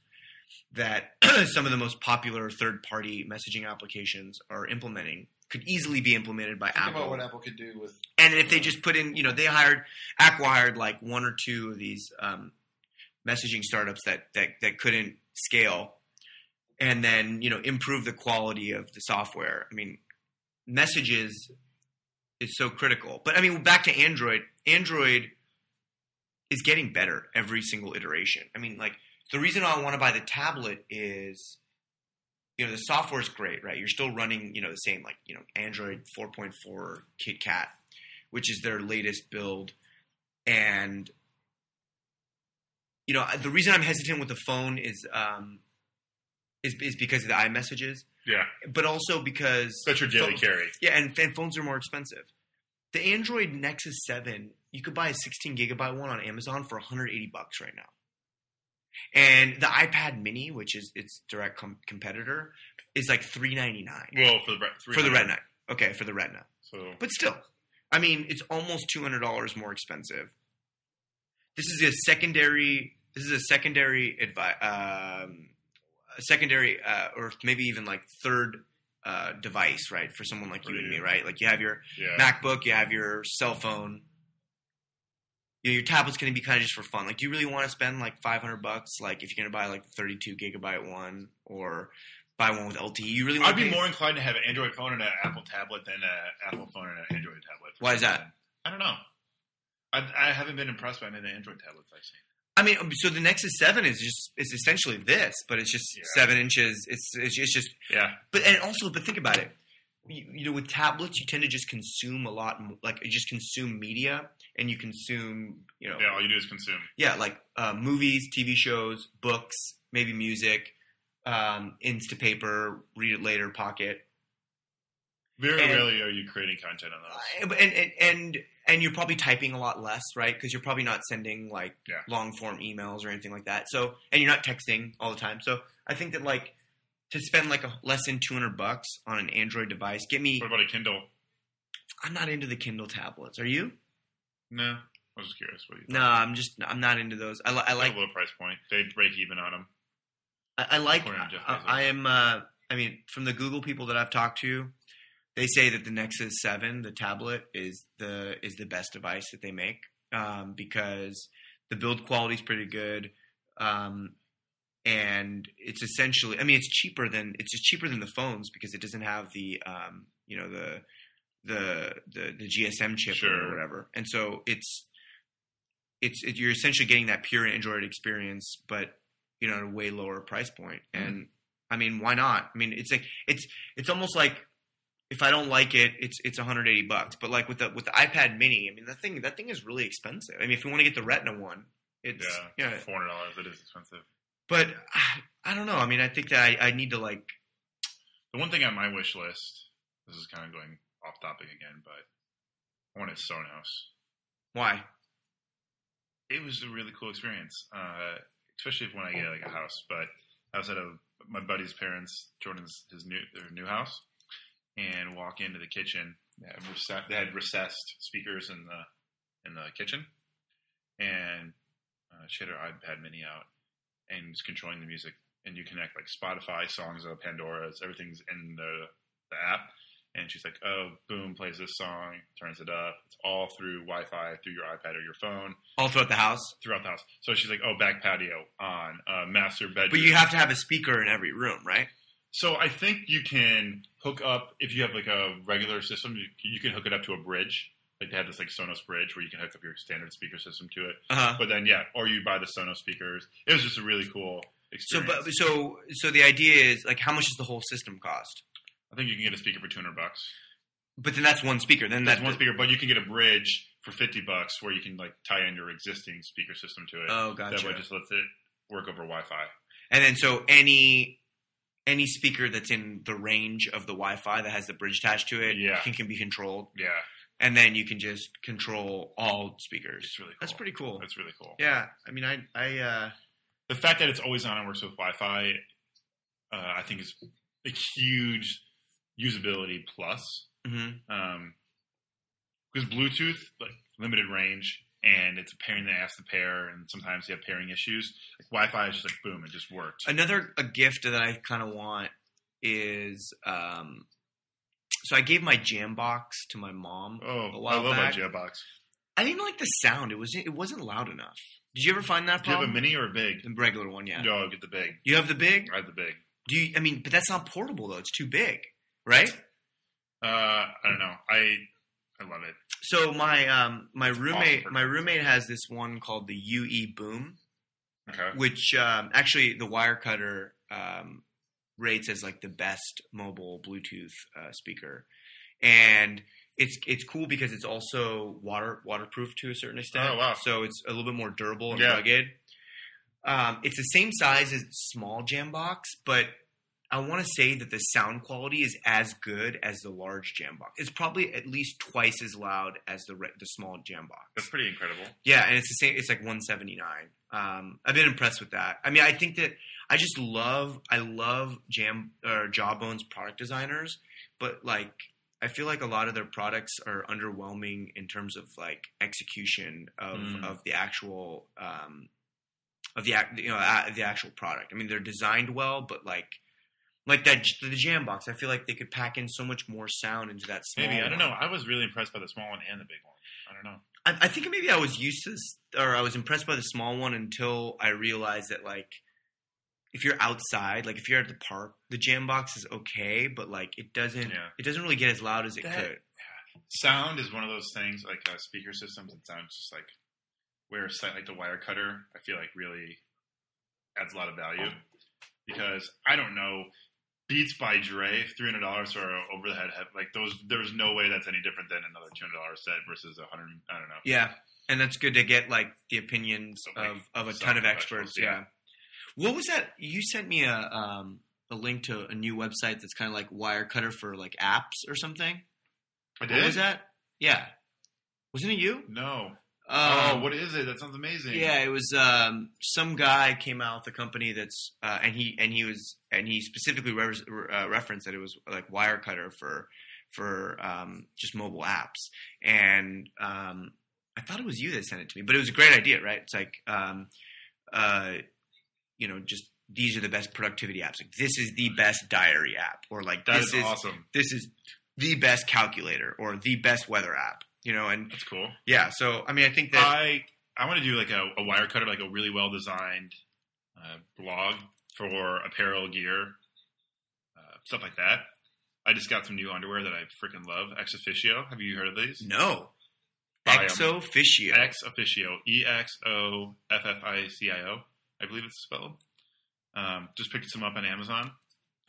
that <clears throat> some of the most popular third-party messaging applications are implementing could easily be implemented by Think Apple. about what Apple could do with And if they just put in, you know, they hired acqui-hired like one or two of these um, messaging startups that that that couldn't scale, and then you know improve the quality of the software. I mean, messages is so critical. But I mean, back to Android. Android is getting better every single iteration. I mean, like the reason I want to buy the tablet is you know the software is great, right? You're still running, you know, the same like you know Android 4.4 KitKat, which is their latest build, and you know the reason I'm hesitant with the phone is um, is is because of the iMessages, Yeah, but also because that's your daily phone- carry. yeah, and, and phones are more expensive. The Android Nexus 7, you could buy a 16 gigabyte one on Amazon for 180 bucks right now. And the iPad Mini, which is its direct com- competitor, is like 399 Well, for the re- for the Retina. Okay, for the Retina. So But still, I mean, it's almost $200 more expensive. This is a secondary. This is a secondary advi- um, secondary, uh, or maybe even like third uh, device, right? For someone like you and me, right? Like you have your yeah, MacBook, you have your cell phone. You know, your tablet's going to be kind of just for fun. Like, do you really want to spend like 500 bucks? Like, if you're going to buy like 32 gigabyte one or buy one with LTE, you really want I'd be more inclined to have an Android phone and an Apple tablet than an Apple phone and an Android tablet. Why is that? I don't know. I, I haven't been impressed by any of the Android tablets I've seen. I mean, so the Nexus Seven is just it's essentially this, but it's just Yeah. seven inches. It's it's just, it's just Yeah, but and also but think about it. You, you know, with tablets, you tend to just consume a lot, like you just consume media, and you consume, you know, yeah. All you do is consume. yeah, like uh, movies, TV shows, books, maybe music, um, Instapaper, read it later, pocket, Very And- rarely are you creating content on those. And and and, and you're probably typing a lot less, right? Because you're probably not sending like Yeah. long form emails or anything like that. So and you're not texting all the time. So I think that like to spend like a less than 200 bucks on an Android device, get me. What about a Kindle? I'm not into the Kindle tablets. Are you? No, I was just curious. What you No, I'm just I'm not into those. I, li- I like a low price point. They break even on them. I, I like. According to Jeff I, I am. Uh, I mean, from the Google people that I've talked to, they say that the Nexus Seven, the tablet, is the is the best device that they make um, because the build quality is pretty good, um, and it's essentially. I mean, it's cheaper than it's just cheaper than the phones because it doesn't have the um, you know the the the, the GSM chip Sure. or whatever, and so it's it's it, you're essentially getting that pure Android experience, but you know, at a way lower price point. And I mean, why not? I mean, it's like it's it's almost like if I don't like it, it's it's 180 bucks. But like with the with the iPad Mini, I mean, that thing that thing is really expensive. I mean, if you want to get the Retina one, it's Yeah, four hundred dollars. It is expensive. But I, <sighs> I don't know. I mean, I think that I, I need to like The one thing on my wish list. This is kind of going off topic again, but I want a Sonos. why? It was a really cool experience, uh, especially when I get like a house. But I was at a my buddy's parents, Jordan's his new their new house, and walk into the kitchen. They had, recess, they had recessed speakers in the in the kitchen, and uh, she had her iPad Mini out and was controlling the music. And you connect like Spotify, songs of Pandora's, everything's in the the app. And she's like, "Oh, boom, plays this song, turns it up. It's all through Wi-Fi, through your iPad or your phone, All throughout the house, throughout the house." So she's like, "Oh, back patio on, uh, master bedroom." but you have to have a speaker in every room, right? So I think you can hook up if you have like a regular system. You, you can hook it up to a bridge. Like they have this like Sonos bridge where you can hook up your standard speaker system to it. Uh huh. But then yeah, or you buy the Sonos speakers. It was just a really cool So, experience. but so so the idea is like, how much does the whole system cost? I think you can get a speaker for two hundred bucks. But then that's one speaker. Then That's that one speaker, but you can get a bridge for fifty bucks where you can like tie in your existing speaker system to it. Oh, gotcha. That way, just lets it work over Wi-Fi. And then so any any speaker that's in the range of the Wi-Fi that has the bridge attached to it Yeah. can, can be controlled, Yeah, and then you can just control all speakers. it's really cool. That's pretty cool. That's really cool. Yeah, I mean, I I uh, the fact that it's always on and works with Wi-Fi, uh, I think is a huge usability plus. mhm. Um, because Bluetooth, like limited range, and it's a pain in the to pair, and sometimes you have pairing issues. Like Wi-Fi is just like boom, it just worked. Another a gift that I kind of want is um, so I gave my Jambox to my mom. Oh, a I while love back. my Jambox. I didn't like the sound. It was it wasn't loud enough. Did you ever find that Do you have a mini or a big? the regular one, yeah. No, I get the big. You have the big. I have the big. Do you? I mean, but that's not portable though. It's too big, right? Uh, I don't know. I I love it. So my um my roommate for my roommate has this one called the UE Boom, Okay. which um, actually the Wirecutter um, rates as like the best mobile Bluetooth uh, speaker, and it's it's cool because it's also water waterproof to a certain extent. Oh, wow. So it's a little bit more durable and Yeah. rugged. Um, it's the same size as small Jambox, but I want to say that the sound quality is as good as the large Jambox. It's probably at least twice as loud as the re- the small Jambox. That's pretty incredible. Yeah, and it's the same. It's like 179. Um, I've been impressed with that. I mean, I think that I just love. I love Jam or Jawbone's product designers, but like I feel like a lot of their products are underwhelming in terms of like execution of Mm. of the actual um, of the you know the actual product. I mean, they're designed well, but like. Like that, the Jambox. I feel like they could pack in so much more sound into that small. Maybe I don't one. know. I was really impressed by the small one and the big one. I don't know. I, I think maybe I was used to this, or I was impressed by the small one until I realized that like if you're outside, like if you're at the park, the Jambox is okay, but like it doesn't Yeah. it doesn't really get as loud as it That- could. Sound is one of those things, like uh, speaker systems. It sounds just like where a site like the Wirecutter I feel like really adds a lot of value because I don't know. Beats by Dre, three hundred dollars for over the head like those. There's no way that's any different than another two hundred dollars set versus a hundred. I don't know. Yeah, and that's good to get like the opinions Of, of of a ton of experts. yeah. Yeah. What was that? You sent me a um a link to a new website that's kind of like Wirecutter for like apps or something. I What was that? Yeah, wasn't it you? No. Um, oh, what is it? That sounds amazing. Yeah, it was um, some guy came out with a company that's uh, and he and he was and he specifically re- uh, referenced that it was like Wirecutter for for um, just mobile apps, and um, I thought it was you that sent it to me, but it was a great idea, right? It's like um, uh, you know, just these are the best productivity apps. Like this is the best diary app, or like that this is awesome. this is the best calculator, or the best weather app. You know, and That's cool. yeah, so I mean, I think that I I want to do like a, a Wirecutter, like a really well designed uh, blog for apparel gear, uh, stuff like that. I just got some new underwear that I freaking love. Ex Officio. Have you heard of these? No. Ex Officio. Ex Officio. E X O F F I C I O. I believe it's spelled. Um, just picked some up on Amazon.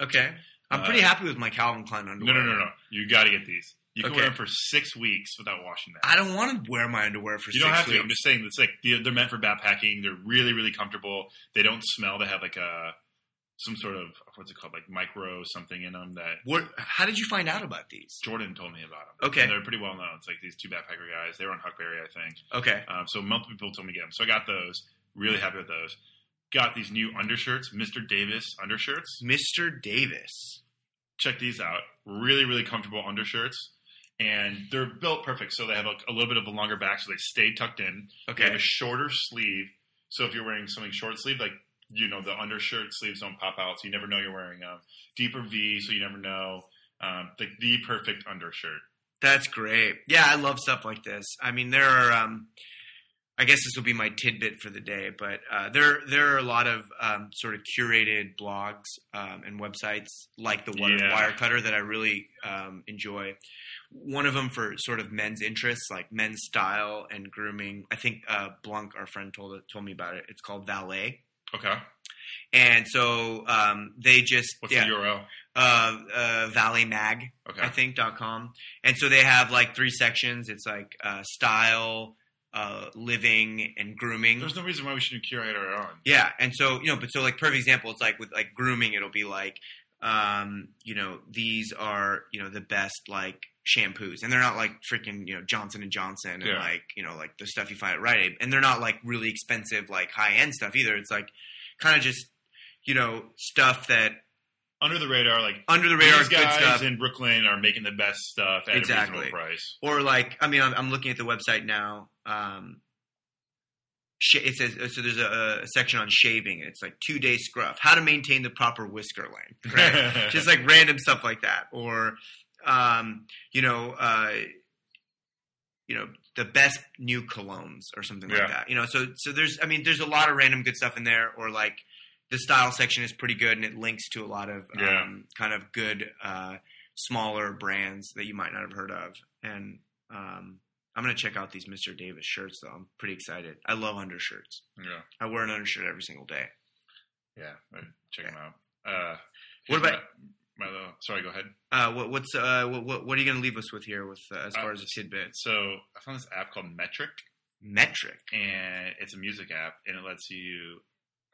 Okay. I'm Uh, pretty happy with my Calvin Klein underwear. No, no, no, no. You got to get these. You can Okay. wear them for six weeks without washing them. I don't want to wear my underwear for You six don't have to. weeks. I'm just saying it's like they're they're meant for backpacking. They're really, really comfortable. They don't smell. They have like a some sort of what's it called, like micro something in them that What, how did you find out about these? Jordan told me about them. Okay. And they're pretty well known. It's like these two backpacker guys. They were on Huckberry, I think. Okay. Um, so multiple people told me to get them. So I got those. Really happy with those. Got these new undershirts, Mr. Davis undershirts. Mr. Davis. Check these out. Really, really comfortable undershirts. And they're built perfect. So they have a, a little bit of a longer back, so they stay tucked in. They have Okay. a shorter sleeve. So if you're wearing something short sleeve, like you know, the undershirt sleeves don't pop out, so you never know you're wearing a deeper V, so you never know. Um, like the perfect undershirt. That's great. Yeah, I love stuff like this. I mean, there are. Um, I guess this will be my tidbit for the day, but uh, there there are a lot of um, sort of curated blogs um, and websites like the one Yeah. Wirecutter that I really um, enjoy. One of them for sort of men's interests, like men's style and grooming. I think uh, Blanc, our friend, told told me about it. It's called Valet, Okay. and so um, they just What's yeah, the URL? uh, uh, Valet Mag. Okay. I think dot com. And so they have like three sections. It's like uh, style, uh, living, and grooming. There's no reason why we shouldn't curate our own. yeah, and so you know, but so like perfect example, it's like with like grooming, it'll be like, um, you know, these are you know the best like shampoos, and they're not like freaking you know Johnson and Johnson and Yeah. like you know like the stuff you find at Rite Aid, and they're not like really expensive like high end stuff either. It's like kind of just you know stuff that Under the radar, like under the radar guys stuff. in Brooklyn are making the best stuff at Exactly. a reasonable price. or like I mean I'm, I'm looking at the website now. Um, sh- it says so. There's a, a section on shaving. and It's like two day scruff, how to maintain the proper whisker length, right? <laughs> just like random stuff like that, or um, you know, uh, you know, the best new colognes or something Yeah. like that. You know, so so there's, I mean, there's a lot of random good stuff in there, or like the style section is pretty good and it links to a lot of Yeah. um, kind of good uh, smaller brands that you might not have heard of, and um, I'm gonna check out these Mr. Davis shirts though. I'm pretty excited. I love undershirts. yeah, I wear an undershirt every single day. yeah. Check them out. Uh, What about- my, my little- Sorry, go ahead. Uh, what, what's uh, what, what what are you going to leave us with here with uh, as Uh, far as the tidbits? So I found this app called Metric. Metric. and it's a music app, and it lets you.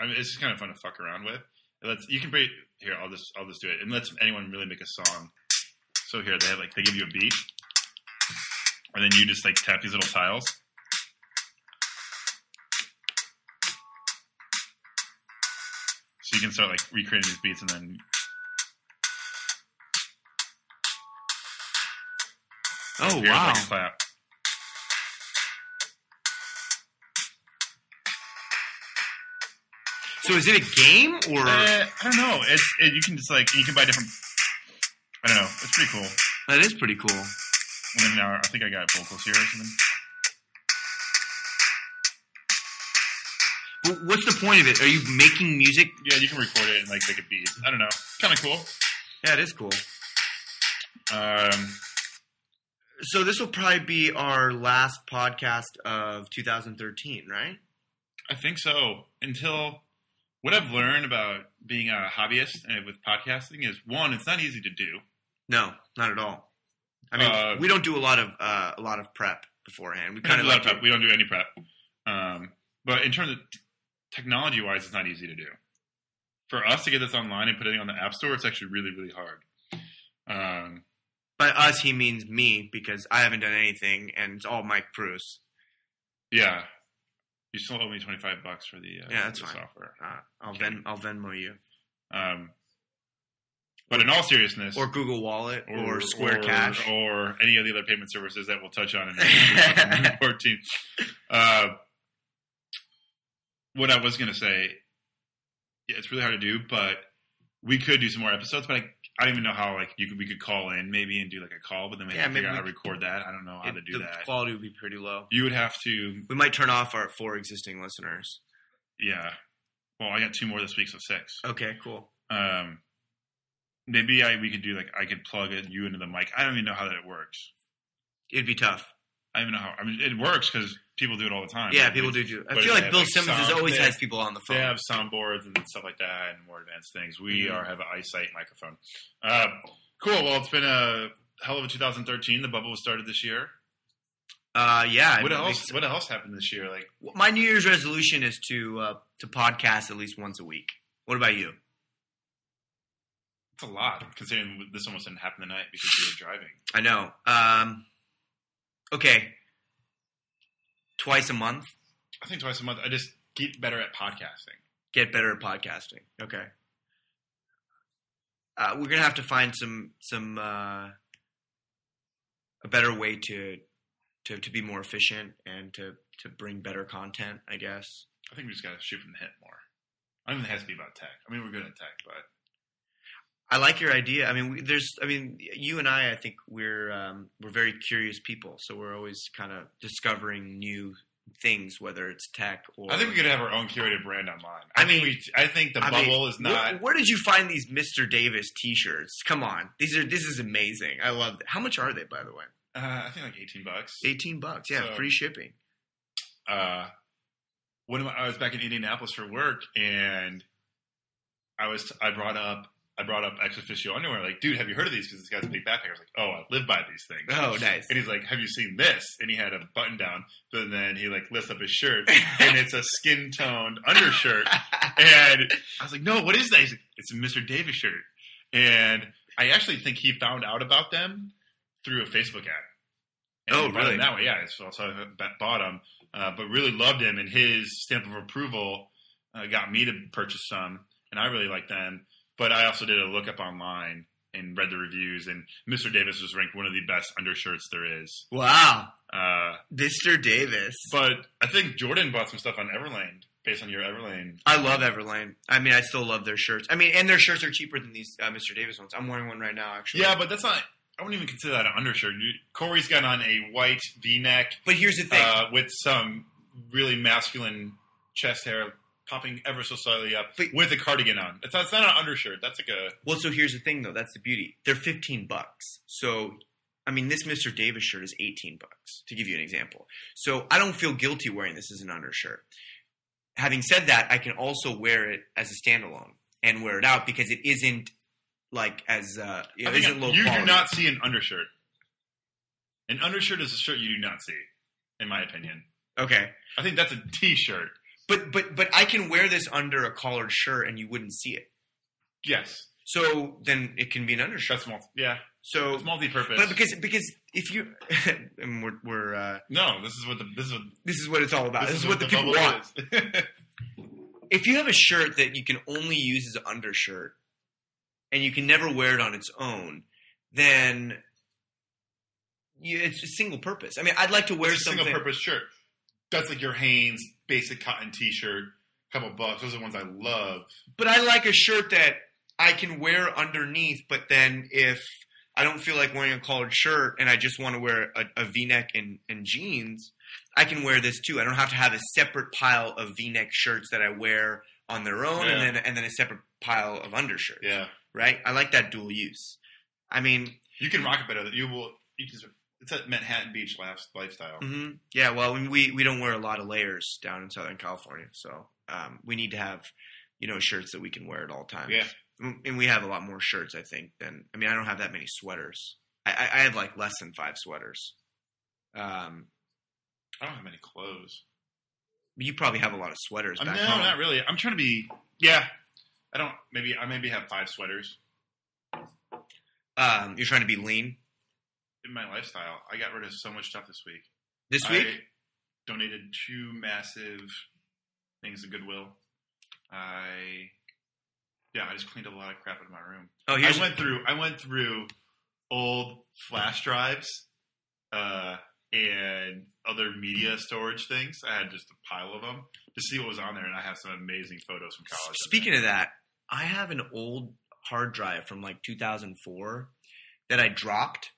I mean, it's just kind of fun to fuck around with. It lets you can break here. I'll just I'll just do it. It lets anyone really make a song. So here they have like they give you a beat, and then you just like tap these little tiles. So you can start like recreating these beats, and then Oh wow! like a clap. So is it a game or? Uh, I don't know. It's it, you can just like you can buy different. I don't know. It's pretty cool. that is pretty cool. And then now I think I got vocals here or something. But what's the point of it? Are you making music? Yeah, you can record it and like make a beat. I don't know. Kind of cool. Yeah, it is cool. Um, So this will probably be our last podcast of 2013, right? I think so. Until what I've learned about being a hobbyist and with podcasting is one, it's not easy to do. No, not at all. I mean, Uh, we don't do a lot of uh, a lot of prep beforehand. We kind don't of do a lot like of prep. We don't do any prep. Um, but in terms of technology wise, it's not easy to do. For us to get this online and put it on the App Store, it's actually really, really hard. Um, By us, he means me because I haven't done anything, and it's all Mike Bruce. yeah. You still owe me 25 bucks for the, uh, Yeah, that's the fine. software. Uh, I'll Okay. Ven I'll Venmo you, Um, but in all seriousness, or Google Wallet, or, Square Cash. or any of the other payment services that we'll touch on in <laughs> 2014. uh, what I was going to say, yeah, it's really hard to do, but we could do some more episodes. But I, I don't even know how like you could we could call in maybe and do like a call, but then we have to figure out how to record that. I don't know how It- to do the that. quality would be pretty low. You would have to, We might turn off our four existing listeners. yeah. Well, I got two more this week, so six. Okay, cool. Um, maybe I we could do like I could plug it, you into the mic. I don't even know how that works. It'd be tough. I don't even know how. I mean, it works because people do it all the time. Yeah, But people do do. I but feel like Bill like, Simmons sound- always they has people on the phone. They have soundboards and stuff like that, and more advanced things. We Mhm. are have an eyesight microphone. Uh, cool. Well, it's been a hell of a 2013. The bubble was started this year. Uh, yeah. What else? makes- What else happened this year? Like, My New Year's resolution is to uh, to podcast at least once a week. What about you? it's a lot considering this almost didn't happen tonight because you were driving. I know. Um, okay, twice a month. I think twice a month. I just get better at podcasting. Get better at podcasting. Okay. Uh, we're gonna have to find some some uh, a better way to, to to be more efficient and to to bring better content. I guess. I think we just got to shoot from the hip more. I don't think it has to be about tech. I mean, we're good at tech, but I like your idea. I mean, we, there's, I mean, you and I, I think we're um, we're very curious people, so we're always kind of discovering new things, whether it's tech or. I think we could have our own curated brand online. I I, think mean- we. I think the I mean, bubble is where- not. Where, did you find these Mr. Davis T-shirts? Come on, these are this is amazing. I love. It. How much are they, by the way? Uh, I think like eighteen bucks. Eighteen bucks. Yeah, So- free shipping. uh, when I was back in Indianapolis for work, and I was I brought up I brought up ex officio underwear. Like, dude, have you heard of these? Because this guy's a big backpacker. I was like, oh, I live by these things. Oh, nice. And he's like, have you seen this? And he had a button down. But then he like lifts up his shirt, <laughs> and it's a skin toned undershirt. And I was like, no, what is that? He's like, it's a Mr. Davis shirt. And I actually think he found out about them through a Facebook ad. And Oh, really? That way, yeah. So, so I bought them, uh, but really loved him, and his stamp of approval uh, got me to purchase some, and I really like them. But I also did a lookup online and read the reviews, and Mr. Davis was ranked one of the best undershirts there is. Wow, Uh, Mr. Davis. but I think Jordan bought some stuff on Everlane based on your Everlane. I love Everlane. I mean, I still love their shirts. I mean, and their shirts are cheaper than these uh, Mr. Davis ones. I'm wearing one right now, actually. Yeah, but that's not. I wouldn't even consider that an undershirt. You, Corey's got on a white V-neck But here's the thing. uh, with some really masculine chest hair popping ever so slightly up, But- with a cardigan on. It's not, it's not an undershirt. That's like a well, so here's the thing, though. That's the beauty. They're 15 bucks. So, I mean, this Mr. Davis shirt is 18 bucks, to give you an example. So I don't feel guilty wearing this as an undershirt. Having said that, I can also wear it as a standalone and wear it out because it isn't like as uh, it isn't low you quality. do not see an undershirt. An undershirt is a shirt you do not see, in my opinion. Okay. I think that's a t-shirt. But but but I can wear this under a collared shirt and you wouldn't see it. Yes, So then it can be an undershirt. that's multi. Yeah, So it's multi-purpose. but because because if you <laughs> and we're we're uh, no, this is what the this is what this is what it's all about. This, is, what, the people want. <laughs> If you have a shirt that you can only use as an undershirt and you can never wear it on its own, then you, it's a single purpose. I mean, I'd like to wear it's a something. single-purpose shirt. That's like your Hanes basic cotton T-shirt, couple bucks. Those are the ones I love. But I like a shirt that I can wear underneath, but then if I don't feel like wearing a collared shirt and I just want to wear a, a V-neck and, and jeans, I can wear this too. I don't have to have a separate pile of V-neck shirts that I wear on their own Yeah. and then and then a separate pile of undershirts. Yeah, Right? I like that dual use. I mean, you can rock it better. You will. You can, it's a Manhattan Beach life, lifestyle. hmm yeah, well, we we don't wear a lot of layers down in Southern California, so um, we need to have you know shirts that we can wear at all times. Yeah. And we have a lot more shirts, I think. Than I mean, I don't have that many sweaters. I, I, have like less than five sweaters. Um, I don't have many clothes. you probably have a lot of sweaters Um, back no, home. not really. I'm trying to be. Yeah, I don't. Maybe I maybe have five sweaters Um, you're trying to be lean in my lifestyle. I got rid of so much stuff this week. this week. I donated two massive things to Goodwill. I yeah, I just cleaned a lot of crap out of my room. oh, here's I went through I went through old flash drives uh, and other media storage things. I had just a pile of them to see what was on there, and I have some amazing photos from college. Speaking of that, I have an old hard drive from like 2004 that I dropped,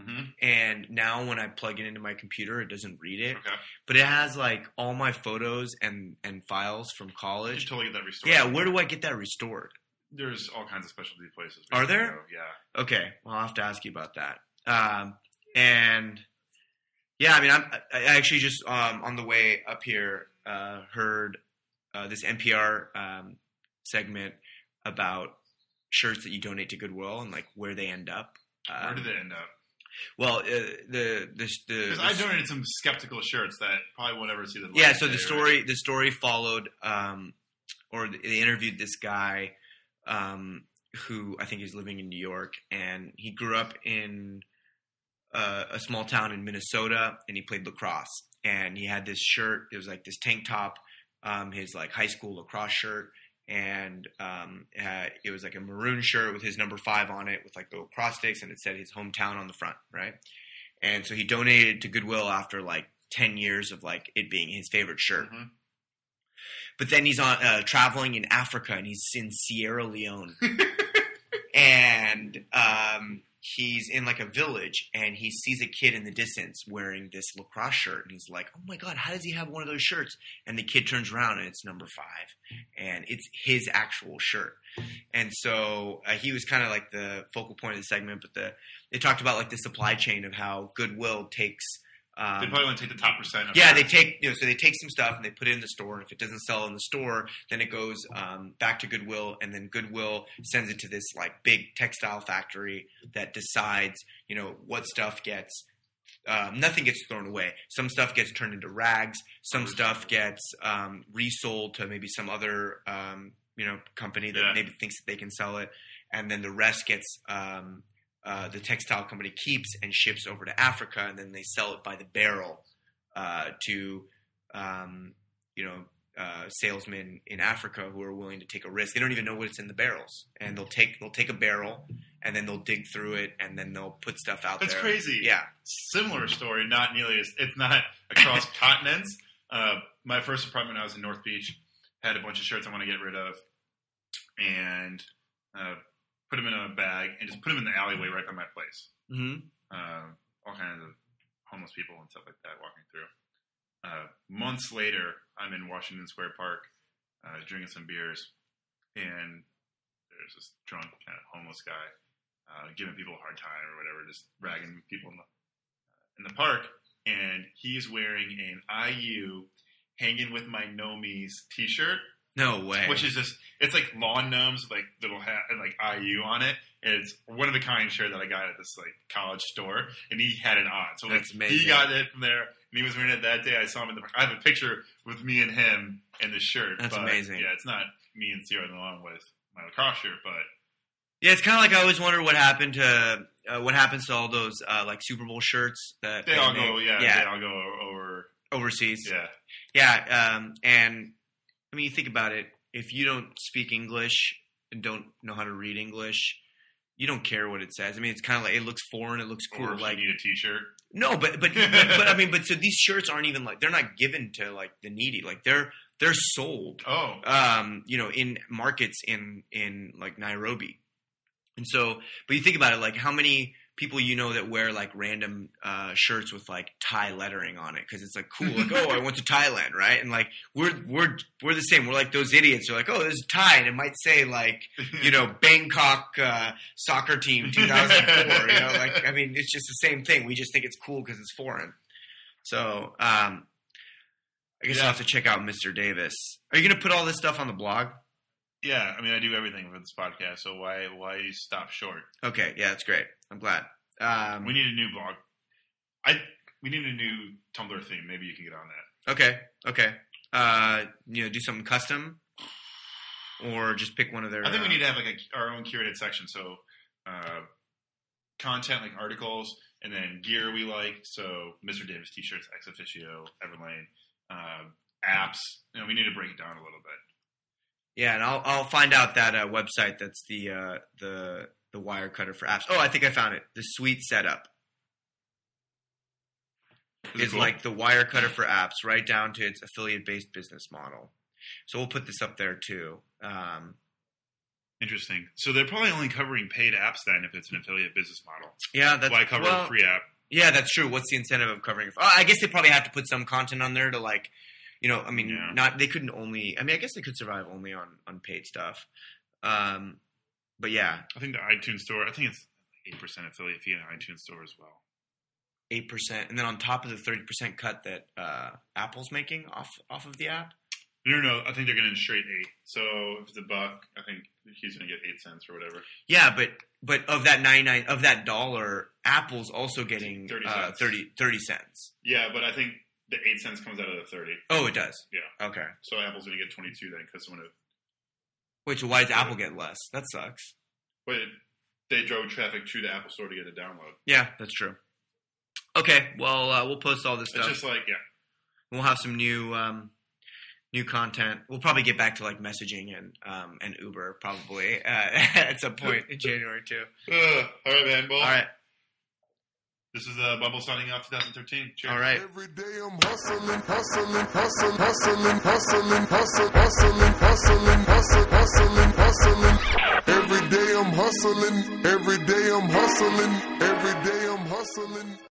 hmm and now when I plug it into my computer, it doesn't read it. Okay, But it has like all my photos and and files from you should college. totally get that restored. Yeah, where do I get that restored? there's all kinds of specialty places. Are there? go, Yeah. Okay, well, I'll have to ask you about that. Um, and yeah, I mean, I'm, I actually just um, on the way up here uh, heard uh, this NPR um, segment about shirts that you donate to Goodwill and like where they end up. Um, Where did it end up? Well, uh, the the the, Because I donated some skeptical shirts that probably won't ever see the light yeah so the story the story followed um or they interviewed this guy um who i think is living in new york and he grew up in uh, a small town in minnesota and he played lacrosse. And he had this shirt it was like this tank top um his like high school lacrosse shirt and um, uh, it was like a maroon shirt with his number five on it with like little cross sticks and it said his hometown on the front right? And so he donated to goodwill after like 10 years of like it being his favorite shirt. Mhm. but then he's on uh, traveling in africa and he's in sierra leone. <laughs> And um, he's in like a village and he sees a kid in the distance wearing this lacrosse shirt and he's like oh my god how does he have one of those shirts? And the kid turns around and it's number five and it's his actual shirt. And so uh, he was kind of like the focal point of the segment but the they talked about like the supply chain of how goodwill takes um, They probably want to take the top percent. Of yeah, that. they take you know, so they take some stuff and they put it in the store, and if it doesn't sell in the store, then it goes um, back to Goodwill, and then Goodwill sends it to this like big textile factory that decides you know what stuff gets. Um, nothing gets thrown away. Some stuff gets turned into rags. Some stuff gets um, resold to maybe some other um, you know company that Yeah. maybe thinks that they can sell it, and then the rest gets um, uh, the textile company keeps and ships over to Africa, and then they sell it by the barrel uh, to um, you know uh, salesmen in Africa who are willing to take a risk. They don't even know what's in the barrels, and they'll take they'll take a barrel and then they'll dig through it, and then they'll put stuff out there. That's there. crazy. Yeah. Similar story, not nearly as it's not <laughs> across <laughs> continents. Uh, my first apartment, I was in North Beach, had a bunch of shirts I want to get rid of, and uh, put them in a bag and just put them in the alleyway right by my place. hmm uh, all kinds of homeless people and stuff like that walking through. Uh, months later, I'm in Washington Square Park uh, drinking some beers, and there's this drunk kind of homeless guy uh, giving people a hard time or whatever, just ragging people in the in the park, and he's wearing an IU hanging with my Gnomies T-shirt, No way. which is just it's like lawn gnomes with like little hat and like IU on it. And it's one of the kind shirt that I got at this like college store, and he had it on. So like, That's amazing. he got it from there, and he was wearing it that day. I saw him in the. I have a picture with me and him in the shirt. That's but, amazing. Yeah, it's not me and Sierra Leone with my lacrosse shirt, but yeah, it's kind of like I always wonder what happened to uh, what happens to all those uh, like Super Bowl shirts that they all make- go. Yeah, yeah they all go over. overseas. Yeah, Yeah, um, and I mean, you think about it. If you don't speak English and don't know how to read English, you don't care what it says. I mean, it's kind of like it looks foreign. It looks cool. or if like you need a T-shirt. no, but but, but but I mean, but so these shirts aren't even like they're not given to like the needy. Like they're they're sold. Oh, Um, you know, in markets in in like Nairobi, and so. But you think about it, like how many people you know that wear like random uh, shirts with like Thai lettering on it because it's like cool. Like, oh, I went to Thailand, right? And like we're we're we're the same. We're like those idiots. They're like, oh, this is Thai, and it might say like you know <laughs> Bangkok uh, soccer team 2004. you know, <laughs> like I mean, it's just the same thing. We just think it's cool because it's foreign. So um, I guess Yeah. I'll have to check out Mr. Davis. Are you gonna put all this stuff on the blog? Yeah. I mean, I do everything for this podcast, so why why stop short? Okay, yeah, that's great. I'm glad. Um, We need a new blog. I we need a new Tumblr theme. Maybe you can get on that. okay, okay. Uh, you know, do something custom, or just pick one of their. I think we uh, need to have like a, our own curated section. So uh, content like articles, and then gear we like. So Mr. Davis t-shirts, ex officio, Everlane, uh, apps. You know, we need to break it down a little bit. Yeah, and I'll I'll find out that uh, website that's the uh, the the Wirecutter for apps. Oh, I think I found it. The Sweet Setup Is cool? like the Wirecutter for apps, right down to its affiliate based business model. So we'll put this up there too. Um, interesting. So they're probably only covering paid apps then if it's an affiliate business model. yeah, that's Why cover well, a free app? Yeah, that's true. What's the incentive of covering? Oh, I guess they probably have to put some content on there to like, you know, I mean, Yeah. not they couldn't only. I mean, I guess they could survive only on on paid stuff. Um, but yeah, I think the iTunes store. I think it's eight percent affiliate fee in the iTunes store as well. eight percent, and then on top of the thirty percent cut that uh, Apple's making off off of the app. No, no. I think they're going to straight eight. So if it's a buck, I think he's going to get eight cents or whatever. Yeah, but but of that ninety nine of that dollar, Apple's also getting 30 uh, 30, 30 cents. Yeah, but I think the eight cents comes out of the thirty. Oh, it does. Yeah. Okay. So Apple's going to get twenty two then because someone. Wait, so why does Apple get less? That sucks. But they drove traffic to the Apple store to get a download. Yeah, that's true. Okay, well, uh, we'll post all this It's stuff. just like yeah. we'll have some new um, new content. We'll probably get back to like messaging and um, and Uber probably uh, <laughs> at some point in January too. Uh, all right, man. Well, All right, This is uh, Bubble signing off 2013. Cheers. all right. Every day I'm hustling, hustling, hustling, hustling, hustling, hustling, hustling, hustling, hustling, hustling, hustling. Every day I'm hustling, every day I'm hustling, every day I'm hustling.